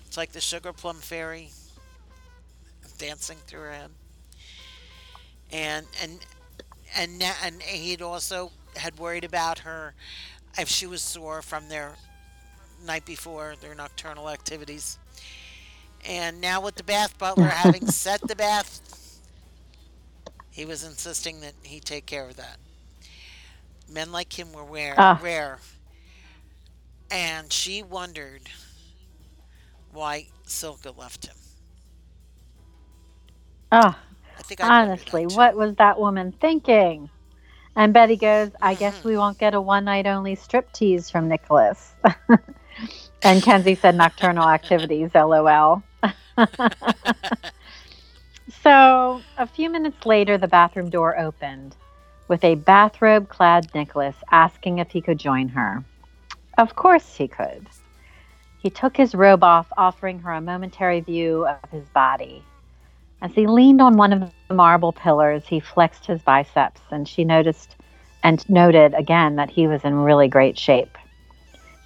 It's like the sugar plum fairy dancing through her head. And and and and he'd also had worried about her if she was sore from their night before their nocturnal activities. And now with the bath butler having set the bath he was insisting that he take care of that. Men like him were rare, Ah. rare. And she wondered why Silka left him. Oh, I think I honestly, what was that woman thinking? And Betty goes, "I guess Mhm. we won't get a one night only strip tease from Nicholas." and Kenzie said, "Nocturnal activities." LOL. So, a few minutes later, the bathroom door opened with a bathrobe clad Nicholas asking if he could join her. Of course he could. He took his robe off, offering her a momentary view of his body. As he leaned on one of the marble pillars, he flexed his biceps, and she noticed and noted again that he was in really great shape.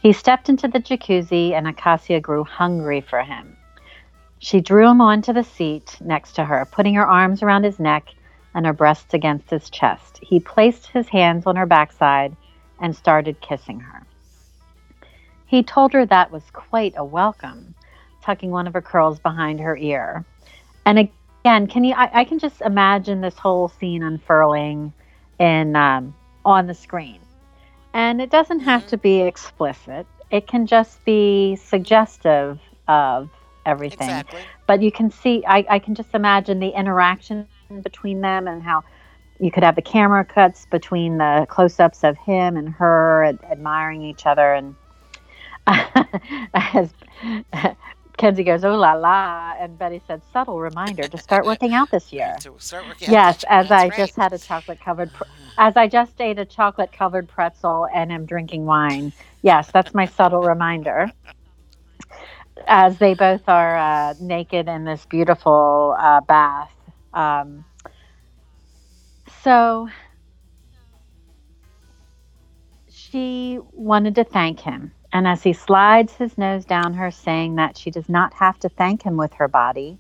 He stepped into the jacuzzi, and Acacia grew hungry for him. She drew him onto the seat next to her, putting her arms around his neck and her breasts against his chest. He placed his hands on her backside and started kissing her. He told her that was quite a welcome, tucking one of her curls behind her ear. And again, can you? I, I can just imagine this whole scene unfurling in um, on the screen, and it doesn't have Mhm. to be explicit. It can just be suggestive of everything Exactly. but you can see I, I can just imagine the interaction between them and how you could have the camera cuts between the close-ups of him and her ad- admiring each other and as Kenzie goes, "Oh la la," and Betty said, "Subtle reminder to start working out this year." So start working out Yes, as I right. just had a chocolate covered, pr- mm-hmm. as I just ate a chocolate covered pretzel and am drinking wine. Yes, that's my subtle reminder. As they both are uh, naked in this beautiful uh, bath. Um, so she wanted to thank him. And as he slides his nose down her, saying that she does not have to thank him with her body,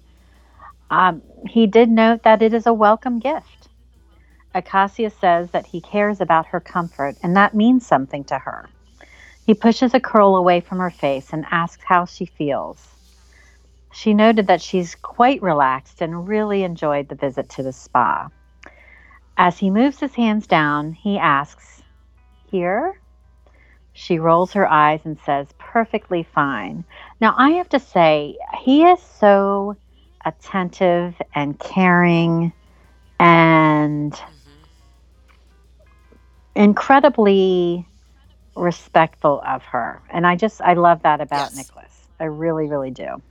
um, he did note that it is a welcome gift. Acacia says that he cares about her comfort, and that means something to her. He pushes a curl away from her face and asks how she feels. She noted that she's quite relaxed and really enjoyed the visit to the spa. As he moves his hands down, he asks, Here? She rolls her eyes and says, Perfectly fine. Now, I have to say, he is so attentive and caring and Mhm. incredibly respectful of her. And I just, I love that about Yes. Nicholas. I really, really do.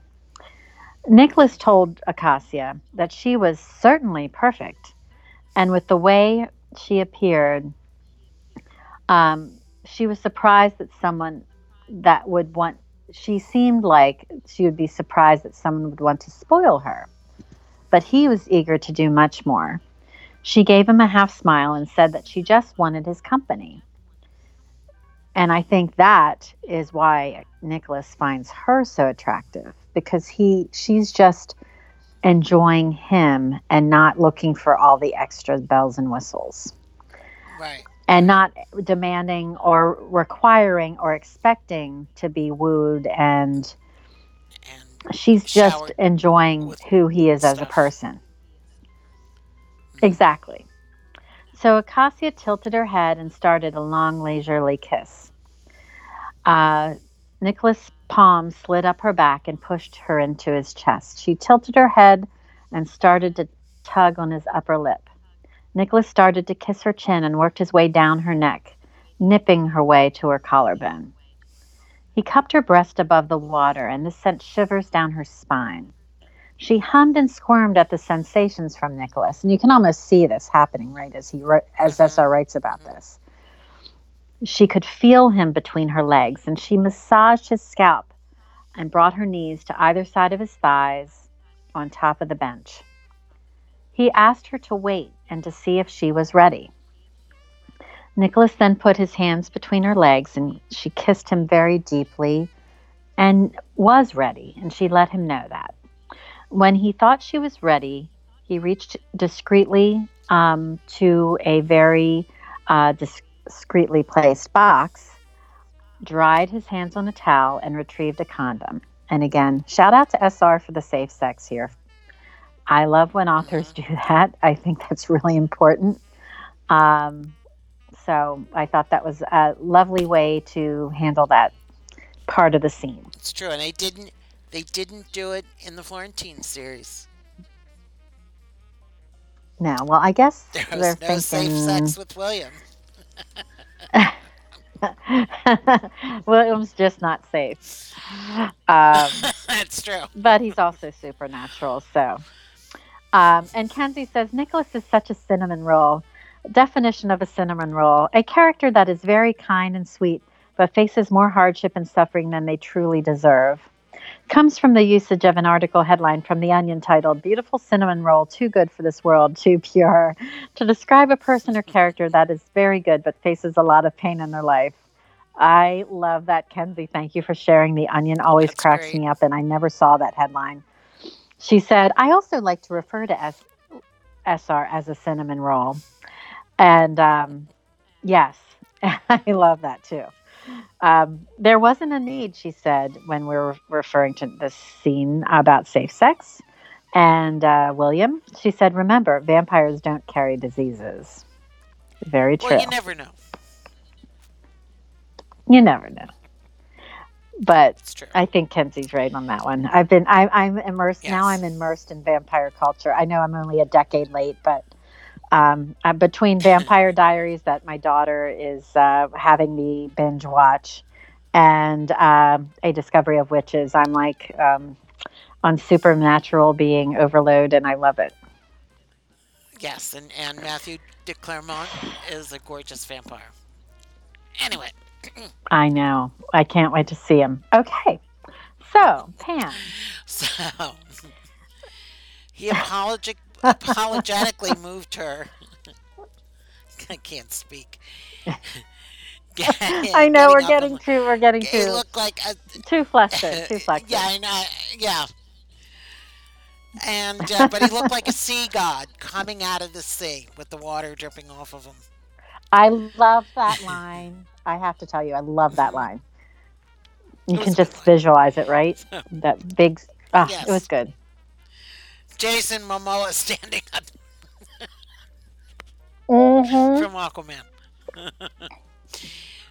Nicholas told Acacia that she was certainly perfect. And with the way she appeared, um, she was surprised that someone that would want, she seemed like she would be surprised that someone would want to spoil her. But he was eager to do much more. She gave him a half smile and said that she just wanted his company. And I think that is why Nicholas finds her so attractive because he she's just enjoying him and not looking for all the extra bells and whistles Right. and not demanding or requiring or expecting to be wooed and And she's just enjoying who he is as a stuff. person. Exactly. So Acacia tilted her head and started a long, leisurely kiss. Uh, Nicholas' palm slid up her back and pushed her into his chest. She tilted her head and started to tug on his upper lip. Nicholas started to kiss her chin and worked his way down her neck, nipping her way to her collarbone. He cupped her breast above the water, and this sent shivers down her spine. She hummed and squirmed at the sensations from Nicholas, and you can almost see this happening right as he wrote, as Mhm. SR writes about this. She could feel him between her legs, and she massaged his scalp and brought her knees to either side of his thighs on top of the bench. He asked her to wait and to see if she was ready. Nicholas then put his hands between her legs, and she kissed him very deeply and was ready, and she let him know that. When he thought she was ready, he reached discreetly um, to a very uh, discreetly placed box, dried his hands on a towel, and retrieved a condom. And again, shout out to SR for the safe sex here. I love when authors do that. I think that's really important. Um, so I thought that was a lovely way to handle that part of the scene. It's true, and they didn't. They didn't do it in the Florentine series. Now, well, I guess There they're was no safe sex with William. William's just not safe. Um, That's true. but he's also supernatural. So, um, and Kenzie says Nicholas is such a cinnamon roll. Definition of a cinnamon roll: a character that is very kind and sweet, but faces more hardship and suffering than they truly deserve. Comes from the usage of an article headline from The Onion titled "Beautiful Cinnamon Roll, Too Good for This World, Too Pure," to describe a person or character that is very good but faces a lot of pain in their life. I love that, Kenzie. Thank you for sharing. The Onion always That's cracks great. me up, and I never saw that headline. She said, I also like to refer to S- SR as a cinnamon roll. And um, yes, I love that too. Um, there wasn't a need, she said, when we were referring to the scene about safe sex. And uh, William, she said, remember, vampires don't carry diseases. Very true. Well, you never know. You never know. But I think Kenzie's right on that one. I've been I, I'm immersed now. I'm immersed in vampire culture. I know I'm only a decade late, but um, uh, between Vampire Diaries that my daughter is uh, having me binge watch, and um, A Discovery of Witches. I'm like um, on supernatural being overload, and I love it. Yes, and, and Matthew de Clermont is a gorgeous vampire. Anyway, I know. I can't wait to see him. Okay. So, Pam. so he apologetic, apologetically moved her. I can't speak. I know we're getting too we're getting too looked like a, too flustered, too flustered. yeah, I know. Yeah. And uh, but he looked like a sea god coming out of the sea with the water dripping off of him. I love that line. I have to tell you, I love that line. You can was a good just visualize it, right? That big. Ah, Yes. it was good. Jason Momoa standing up hmm from Aquaman.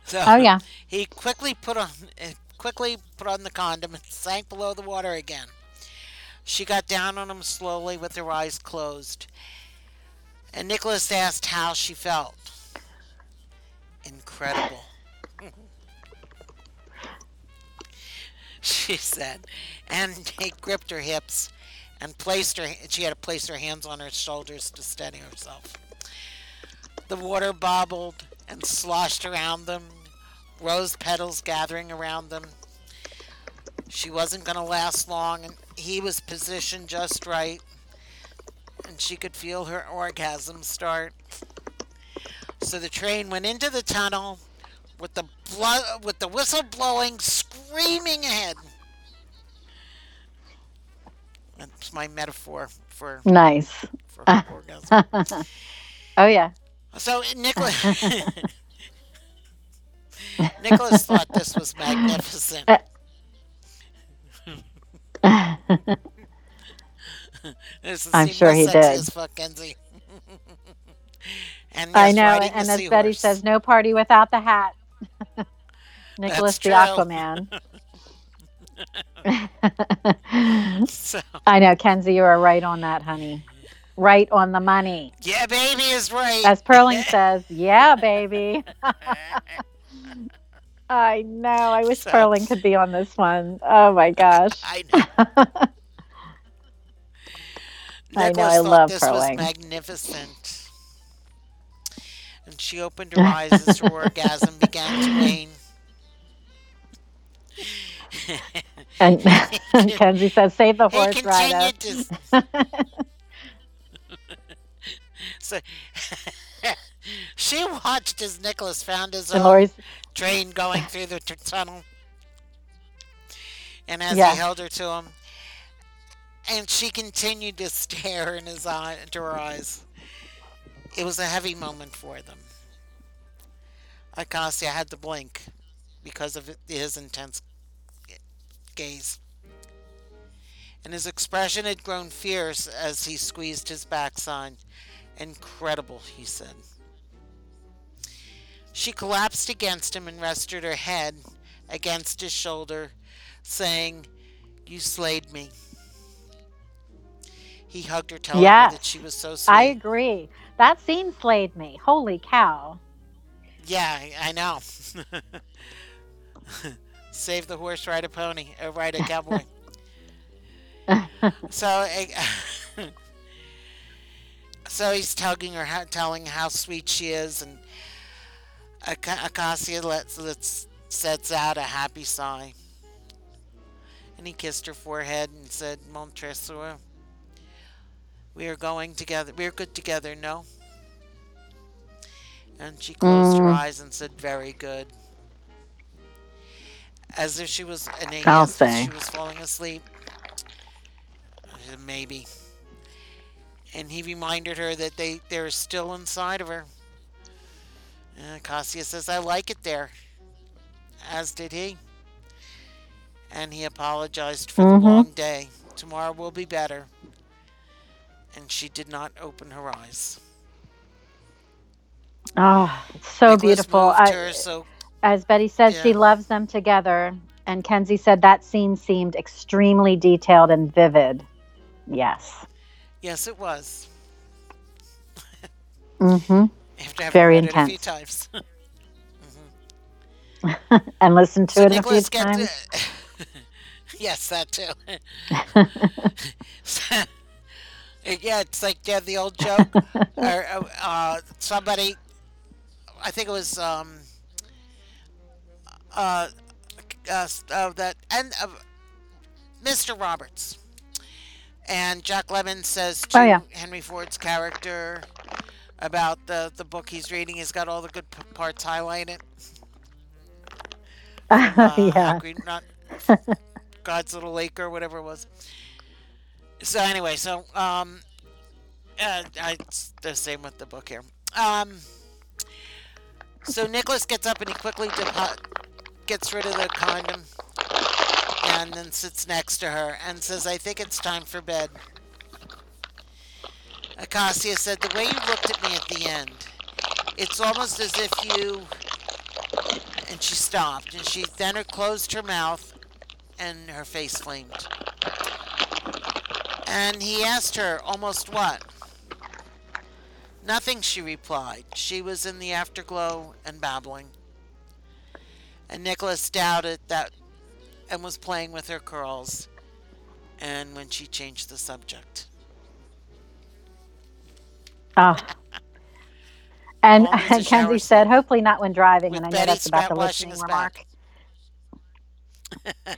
so Oh yeah. he quickly put on uh, quickly put on the condom and sank below the water again. She got down on him slowly with her eyes closed. And Nicholas asked how she felt. Incredible. she said. And he gripped her hips and placed her she had to place her hands on her shoulders to steady herself. The water bobbled and sloshed around them, rose petals gathering around them. She wasn't going to last long, and he was positioned just right, and she could feel her orgasm start. So the train went into the tunnel with the blood, with the whistle blowing, screaming ahead. That's my metaphor for, Nice. for orgasm. Oh yeah. So Nicholas Nicholas thought this was magnificent. Uh, this is I'm sure he did. And I know, and as Betty says, no party without the hat. Nicholas the. Aquaman. So, I know, Kenzie, you are right on that, honey. Right on the money. yeah, baby is right. As Perling says, yeah, baby. I know. I wish So- Perling could be on this one. Oh my gosh. I know. I know, I love this Perling. was magnificent. And she opened her eyes as her orgasm began to wane. And Kenzie says, save the horse to. so, she watched as Nicholas found his And own Lori's, train going through the t- tunnel. And as Yeah. he held her to him, and she continued to stare in his eye, into her eyes. It was a heavy moment for them. Acacia had to blink because of his intense gaze. And his expression had grown fierce as he squeezed his backside. Incredible, he said. She collapsed against him and rested her head against his shoulder, saying, You slayed me. He hugged her, telling her that she was so sweet. I agree. That scene slayed me. Holy cow. Yeah, I know. Save the horse, ride a pony, or ride a cowboy. so, eh, so he's tugging her, how- telling how sweet she is, and Aca- Acacia lets, lets sets out a happy sigh. And he kissed her forehead and said, Mon trésor, we are going together. We are good together, no? And she closed her Mm. eyes and said, "Very good," as if she was, and he I'll say. she was falling asleep. Uh, Maybe. And he reminded her that they they're still inside of her. And Cassia says, "I like it there," as did he. And he apologized for Mhm. the long day. Tomorrow will be better. And she did not open her eyes. Oh, it's so Nicholas beautiful. I, her, so as Betty said, she loves them together. And Kenzie said that scene seemed extremely detailed and vivid. Yes. yes, it was. Mm-hmm. Very read it a few intense. times. Mhm. and listen to So it a few Nicholas times. yes, that too. yeah, it's like yeah, the old joke. or uh, uh, somebody, I think it was um, uh, uh, uh that and uh, Mr. Roberts. And Jack Lemmon says to Oh, yeah. Henry Fonda's character about the the book he's reading. He's got all the good p- parts highlighted. Uh, yeah. Green- not God's Little Lake or whatever it was. So anyway, so um, uh, I, it's the same with the book here. Um, so Nicholas gets up and he quickly depo- gets rid of the condom and then sits next to her and says, "I think it's time for bed." Acacia said, "The way you looked at me at the end, it's almost as if you." And she stopped, and she then her closed her mouth, and her face flamed. And he asked her, almost what? Nothing, she replied. She was in the afterglow and babbling. And Nicholas doubted that and was playing with her curls. And when she changed the subject. Oh. And, and Kenzie said, hopefully not when driving. And I know Betty that's about the listening remark.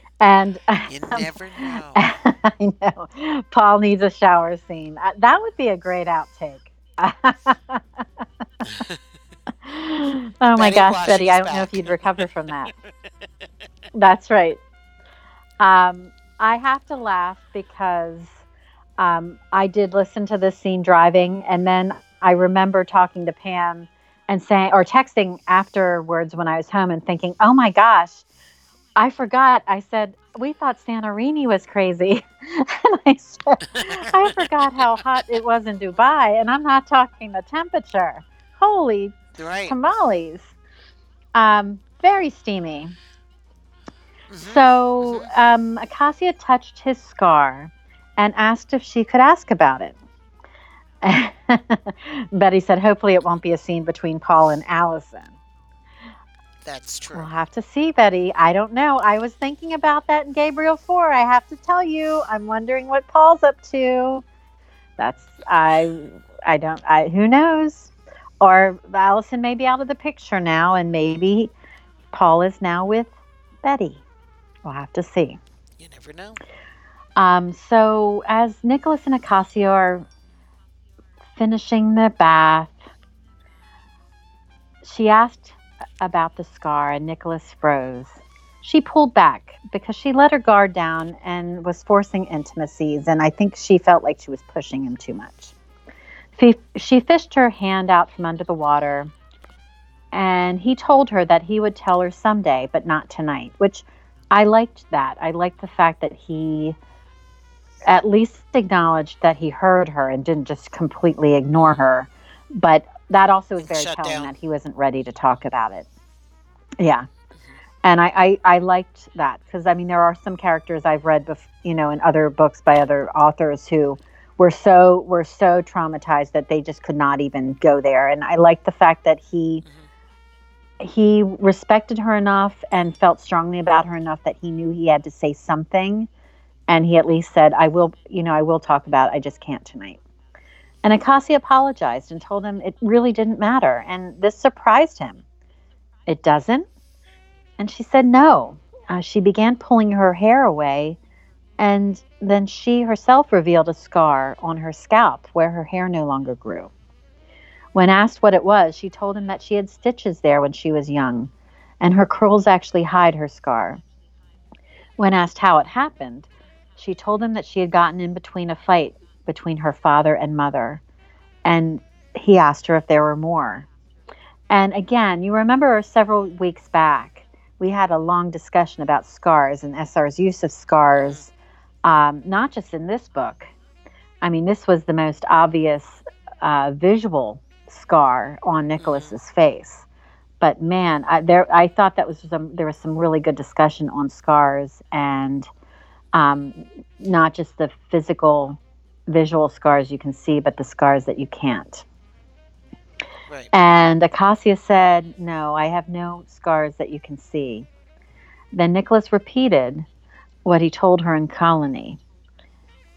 And You never know. I know. Paul needs a shower scene. Uh, That would be a great outtake. Oh my Betty gosh, Betty, I don't know if you'd recover from that. That's right. Um, I have to laugh because um, I did listen to this scene driving, and then I remember talking to Pam and saying, or texting afterwards when I was home and thinking, oh my gosh, I forgot. I said, we thought Santorini was crazy. and I said, I forgot how hot it was in Dubai, and I'm not talking the temperature. Holy right. tamales. Um, very steamy. Mhm. So um, Acacia touched his scar and asked if she could ask about it. Betty said, hopefully it won't be a scene between Paul and Allison. That's true. We'll have to see, Betty. I don't know. I was thinking about that in Gabriel 4. I have to tell you, I'm wondering what Paul's up to. That's, I, I don't, I, who knows? Or Allison may be out of the picture now, and maybe Paul is now with Betty. We'll have to see. You never know. Um, so as Nicholas and Acacia are finishing the bath, she asked about the scar, and Nicholas froze. She pulled back because she let her guard down and was forcing intimacies, and I think she felt like she was pushing him too much. She, she fished her hand out from under the water, and he told her that he would tell her someday, but not tonight, which I liked that. I liked the fact that he at least acknowledged that he heard her and didn't just completely ignore her. But that also was very shut telling down. that he wasn't ready to talk about it. Yeah. And I, I, I liked that because I mean there are some characters I've read, bef- you know, in other books by other authors who were so were so traumatized that they just could not even go there. And I like the fact that he he respected her enough and felt strongly about her enough that he knew he had to say something. And he at least said i will you know i will talk about it. I just can't tonight. And Acacia apologized and told him it really didn't matter. And this surprised him. It doesn't? And she said no. Uh, she began pulling her hair away and then she herself revealed a scar on her scalp where her hair no longer grew when asked what it was, she told him that she had stitches there when she was young, and her curls actually hide her scar. When asked how it happened, she told him that she had gotten in between a fight between her father and mother, and he asked her if there were more. And again, you remember several weeks back, we had a long discussion about scars and SR's use of scars, um, not just in this book. I mean, this was the most obvious uh, visual scar on Nicholas's face. But man, I, there I thought that was some there was some really good discussion on scars and um, not just the physical visual scars you can see, but the scars that you can't. Right. And Acacia said, No, I have no scars that you can see. Then Nicholas repeated what he told her in Colony.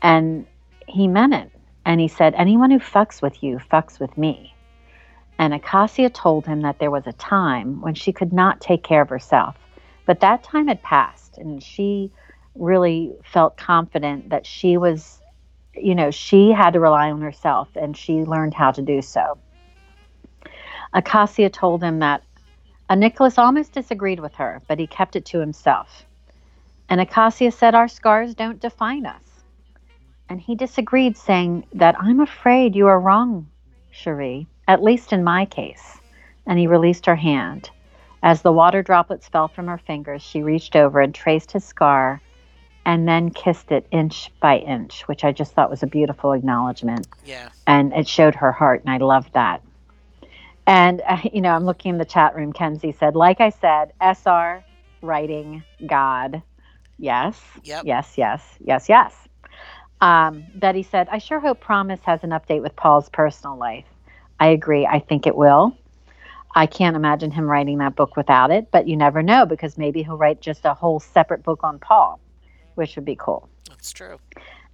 And he meant it. And he said, Anyone who fucks with you fucks with me. And Acacia told him that there was a time when she could not take care of herself. But that time had passed, and she really felt confident that she was, you know, she had to rely on herself, and she learned how to do so. Acacia told him that uh, Nicholas almost disagreed with her, but he kept it to himself. And Acacia said, Our scars don't define us. And he disagreed, saying that I'm afraid you are wrong, Cherie, at least in my case. And he released her hand. As the water droplets fell from her fingers, she reached over and traced his scar and then kissed it inch by inch, which I just thought was a beautiful acknowledgement. Yeah. And it showed her heart, and I loved that. And, uh, you know, I'm looking in the chat room. Kenzie said, like I said, SR writing God. Yes. Yep. Yes, yes, yes, yes. Um, Betty said, I sure hope Promise has an update with Paul's personal life. I agree. I think it will. I can't imagine him writing that book without it, but you never know because maybe he'll write just a whole separate book on Paul, which would be cool. That's true.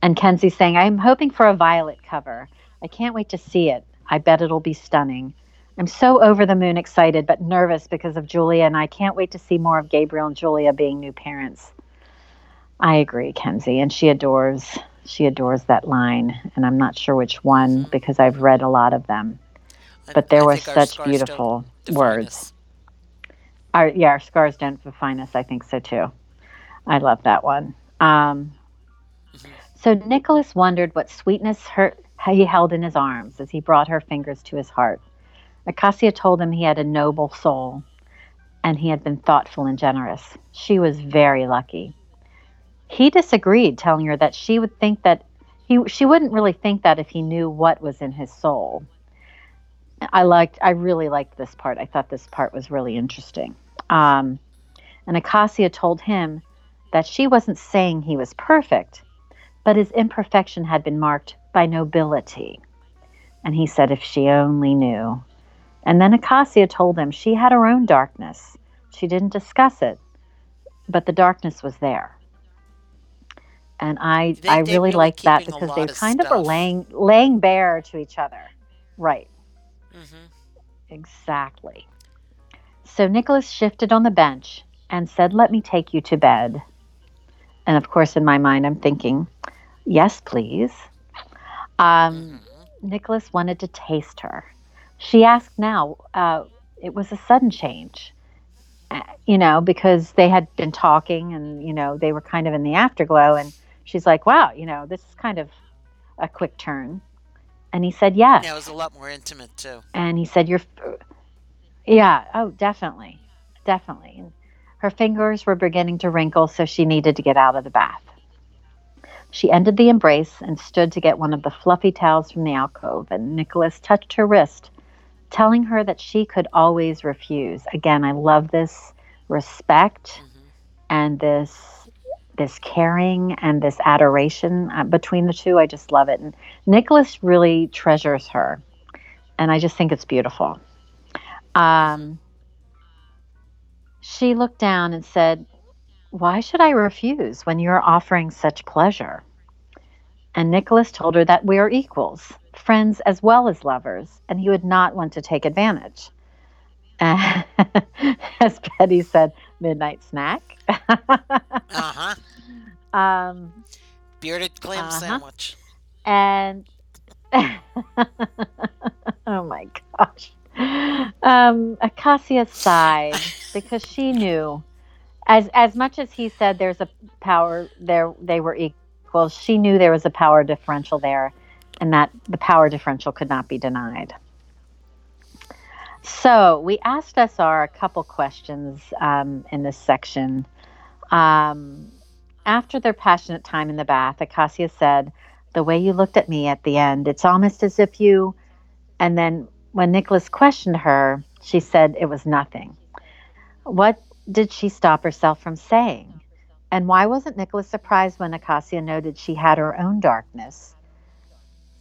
And Kenzie's saying, I'm hoping for a violet cover. I can't wait to see it. I bet it'll be stunning. I'm so over the moon excited, but nervous because of Julia, and I can't wait to see more of Gabriel and Julia being new parents. I agree, Kenzie, and she adores she adores that line, and I'm not sure which one because I've read a lot of them. But there I were such beautiful words. us. Our yeah, our scars don't define us. I think so too. I love that one. Um, Mhm. so Nicholas wondered what sweetness her, he held in his arms as he brought her fingers to his heart. Acacia told him he had a noble soul, and he had been thoughtful and generous. She was very lucky. He disagreed, telling her that she would think that he she wouldn't really think that if he knew what was in his soul. I liked I really liked this part. I thought this part was really interesting. Um, and Acacia told him that she wasn't saying he was perfect, but his imperfection had been marked by nobility. And he said if she only knew. And then Acacia told him she had her own darkness. She didn't discuss it, but the darkness was there. And I They- I really like that because they lot of kind of are laying laying bare to each other. Right. hmm Exactly. So Nicholas shifted on the bench and said, Let me take you to bed. And of course, in my mind, I'm thinking, Yes, please. Um, Nicholas wanted to taste her. She asked now, uh, it was a sudden change, uh, you know, because they had been talking and, you know, they were kind of in the afterglow. And she's like, Wow, you know, this is kind of a quick turn. And he said, Yes. Yeah, it was a lot more intimate too. And he said, You're, yeah, oh, definitely, definitely. And her fingers were beginning to wrinkle, so she needed to get out of the bath. She ended the embrace and stood to get one of the fluffy towels from the alcove, and Nicholas touched her wrist, telling her that she could always refuse. Again, I love this respect hmm and this this caring and this adoration uh, between the two. I just love it. And Nicholas really treasures her, and I just think it's beautiful. Um, she looked down and said, "Why should I refuse when you're offering such pleasure?" And Nicholas told her that we are equals, friends as well as lovers, and he would not want to take advantage. As Betty said, midnight snack. Uh huh. um, Bearded clam Uh-huh. sandwich. and oh my gosh, um, Acacia sighed because she knew, as as much as he said, there's a power there. They were equal. She knew there was a power differential there, and that the power differential could not be denied. So we asked SR a couple questions um, in this section. Um, after their passionate time in the bath, Acacia said, The way you looked at me at the end, it's almost as if you. And then when Nicholas questioned her, she said it was nothing. What did she stop herself from saying? And why wasn't Nicholas surprised when Acacia noted she had her own darkness?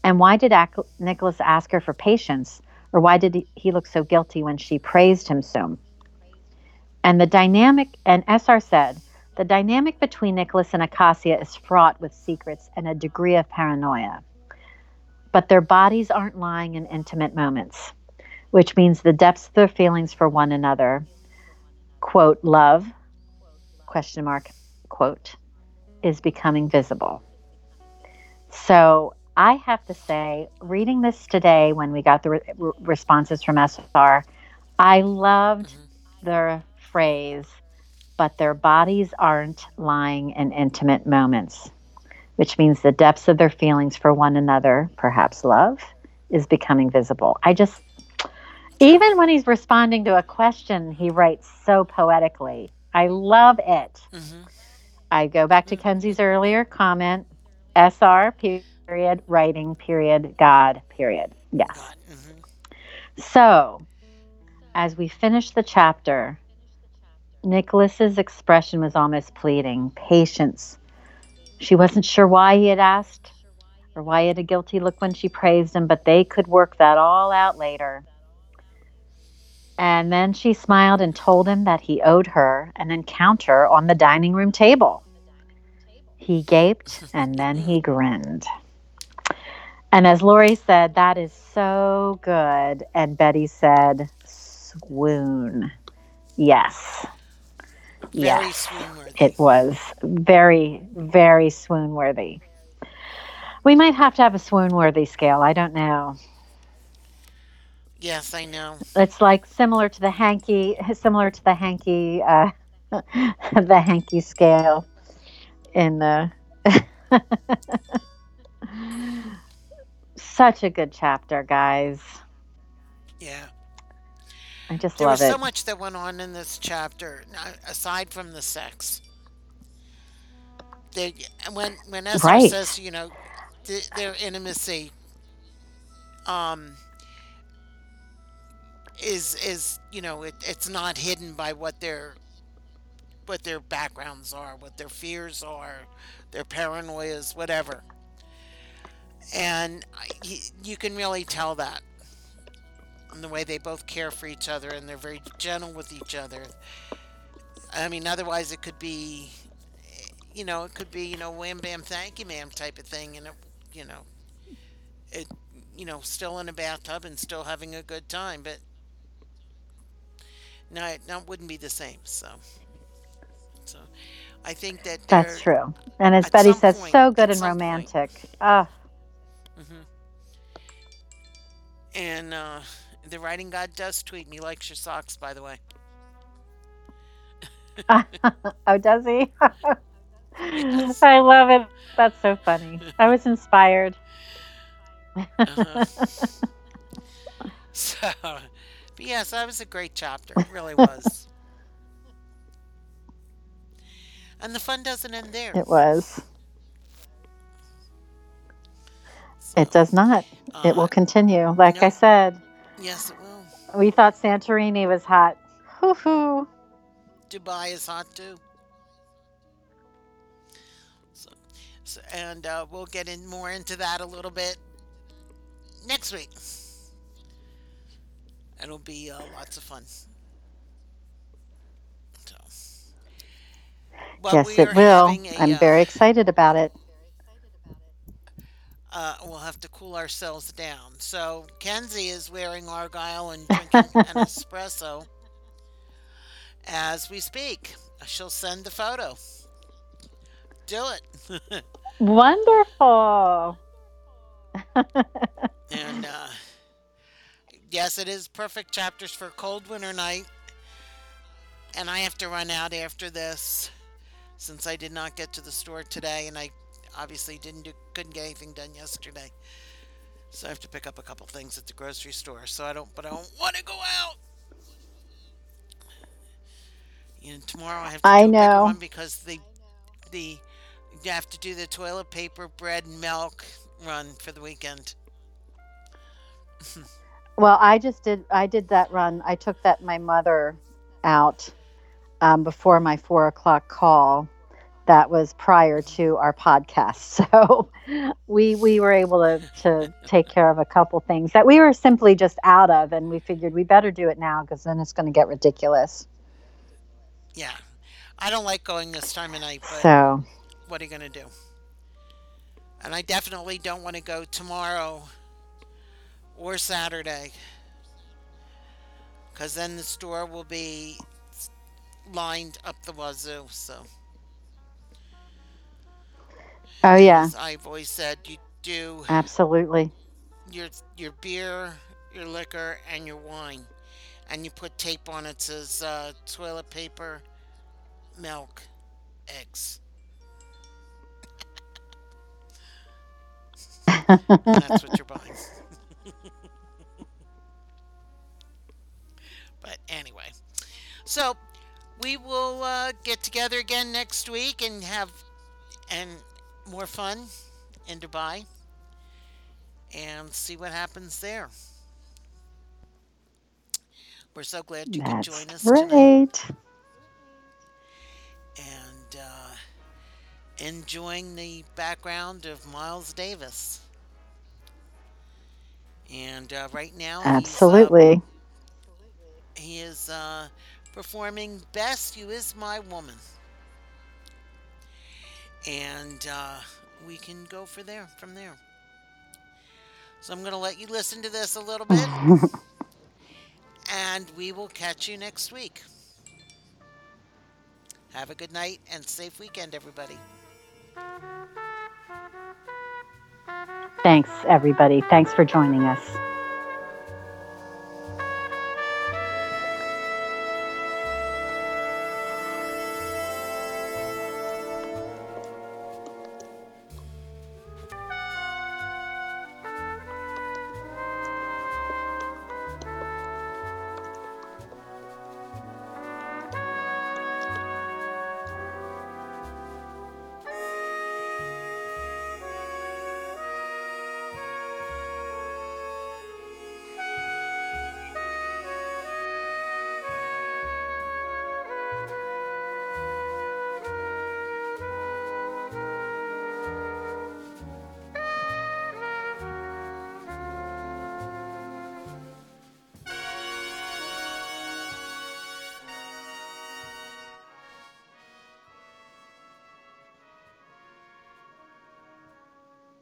And why did Ac- Nicholas ask her for patience Or why did he, look so guilty when she praised him so? And the dynamic, and SR said, the dynamic between Nicholas and Acacia is fraught with secrets and a degree of paranoia. But their bodies aren't lying in intimate moments, which means the depths of their feelings for one another, quote, love, question mark, quote, is becoming visible. So I have to say, reading this today when we got the re- responses from SR, I loved mm-hmm. the phrase, but their bodies aren't lying in intimate moments, which means the depths of their feelings for one another, perhaps love, is becoming visible. I just, even when he's responding to a question, he writes so poetically. I love it. Mm-hmm. I go back to mm-hmm. Kenzie's earlier comment SR, period, writing, period, God, period. Yes. Mm-hmm. So, as we finish the chapter, Nicholas's expression was almost pleading, patience. She wasn't sure why he had asked or why he had a guilty look when she praised him, but they could work that all out later. And then she smiled and told him that he owed her an encounter on the dining room table. He gaped and then he grinned. And as Lori said, that is so good. And Betty said, swoon. Yes. Very yes. swoon-worthy. It was very, very swoon worthy. We might have to have a swoon worthy scale. I don't know. Yes, I know. It's like similar to the hanky, similar to the hanky, uh, the hanky scale in the. Such a good chapter, guys. Yeah. I just there love was so much that went on in this chapter, aside from the sex. They, when when SR right. says, you know, th- their intimacy, um, is is you know it, it's not hidden by what their what their backgrounds are, what their fears are, their paranoias, whatever. And you can really tell that in the way they both care for each other and they're very gentle with each other. I mean, otherwise it could be, you know, it could be, you know, wham bam, thank you, ma'am type of thing, and it, you know, it, you know, still in a bathtub and still having a good time, but no, it, no, it wouldn't be the same. So, so I think that that's true. And as Betty says, point, so good and romantic. Ah. And uh, the writing god does tweet me likes your socks, by the way. oh, does he? yes. I love it. That's so funny. I was inspired. uh-huh. So, but yes, that was a great chapter. It really was. and the fun doesn't end there. It was. So, it does not. It will uh, continue. Like I said, Yes, it will. We thought Santorini was hot. Hoo hoo. Dubai is hot too. So, so and uh, we'll get in more into that a little bit next week. It'll be uh, lots of fun. So, yes, it will. i am uh, very excited about it uh, we'll have to cool ourselves down. So Kenzie is wearing Argyle and drinking an espresso as we speak. She'll send the photo. Do it. Wonderful. and uh, yes, it is perfect chapters for a cold winter night. And I have to run out after this since I did not get to the store today and I obviously didn't do couldn't get anything done yesterday. So I have to pick up a couple things at the grocery store. So I don't but I don't want to go out. You know, tomorrow I have to I know. one because the the you have to do the toilet paper, bread, and milk run for the weekend. well, I just did. I did that run. I took that my mother out um, before my four o'clock call, that was prior to our podcast. So we we were able to to take care of a couple things that we were simply just out of, and we figured we better do it now because then it's going to get ridiculous. Yeah. I don't like going this time of night, but So what are you going to do? And I definitely don't want to go tomorrow or Saturday because then the store will be lined up the wazoo. So, oh yeah, as I've always said, you do absolutely. your your beer, your liquor, and your wine, and you put tape on it says uh, toilet paper, milk, eggs. And that's what you're buying. but anyway, so we will uh, get together again next week and have and more fun in Dubai and see what happens there. We're so glad you could join us tonight great. and uh, enjoying the background of Miles Davis. And uh, right now, uh, Absolutely. he is uh, performing "Bess You Is My Woman," and uh, we can go for there from there. So I'm going to let you listen to this a little bit, and we will catch you next week. Have a good night and safe weekend, everybody. Thanks, everybody. Thanks for joining us.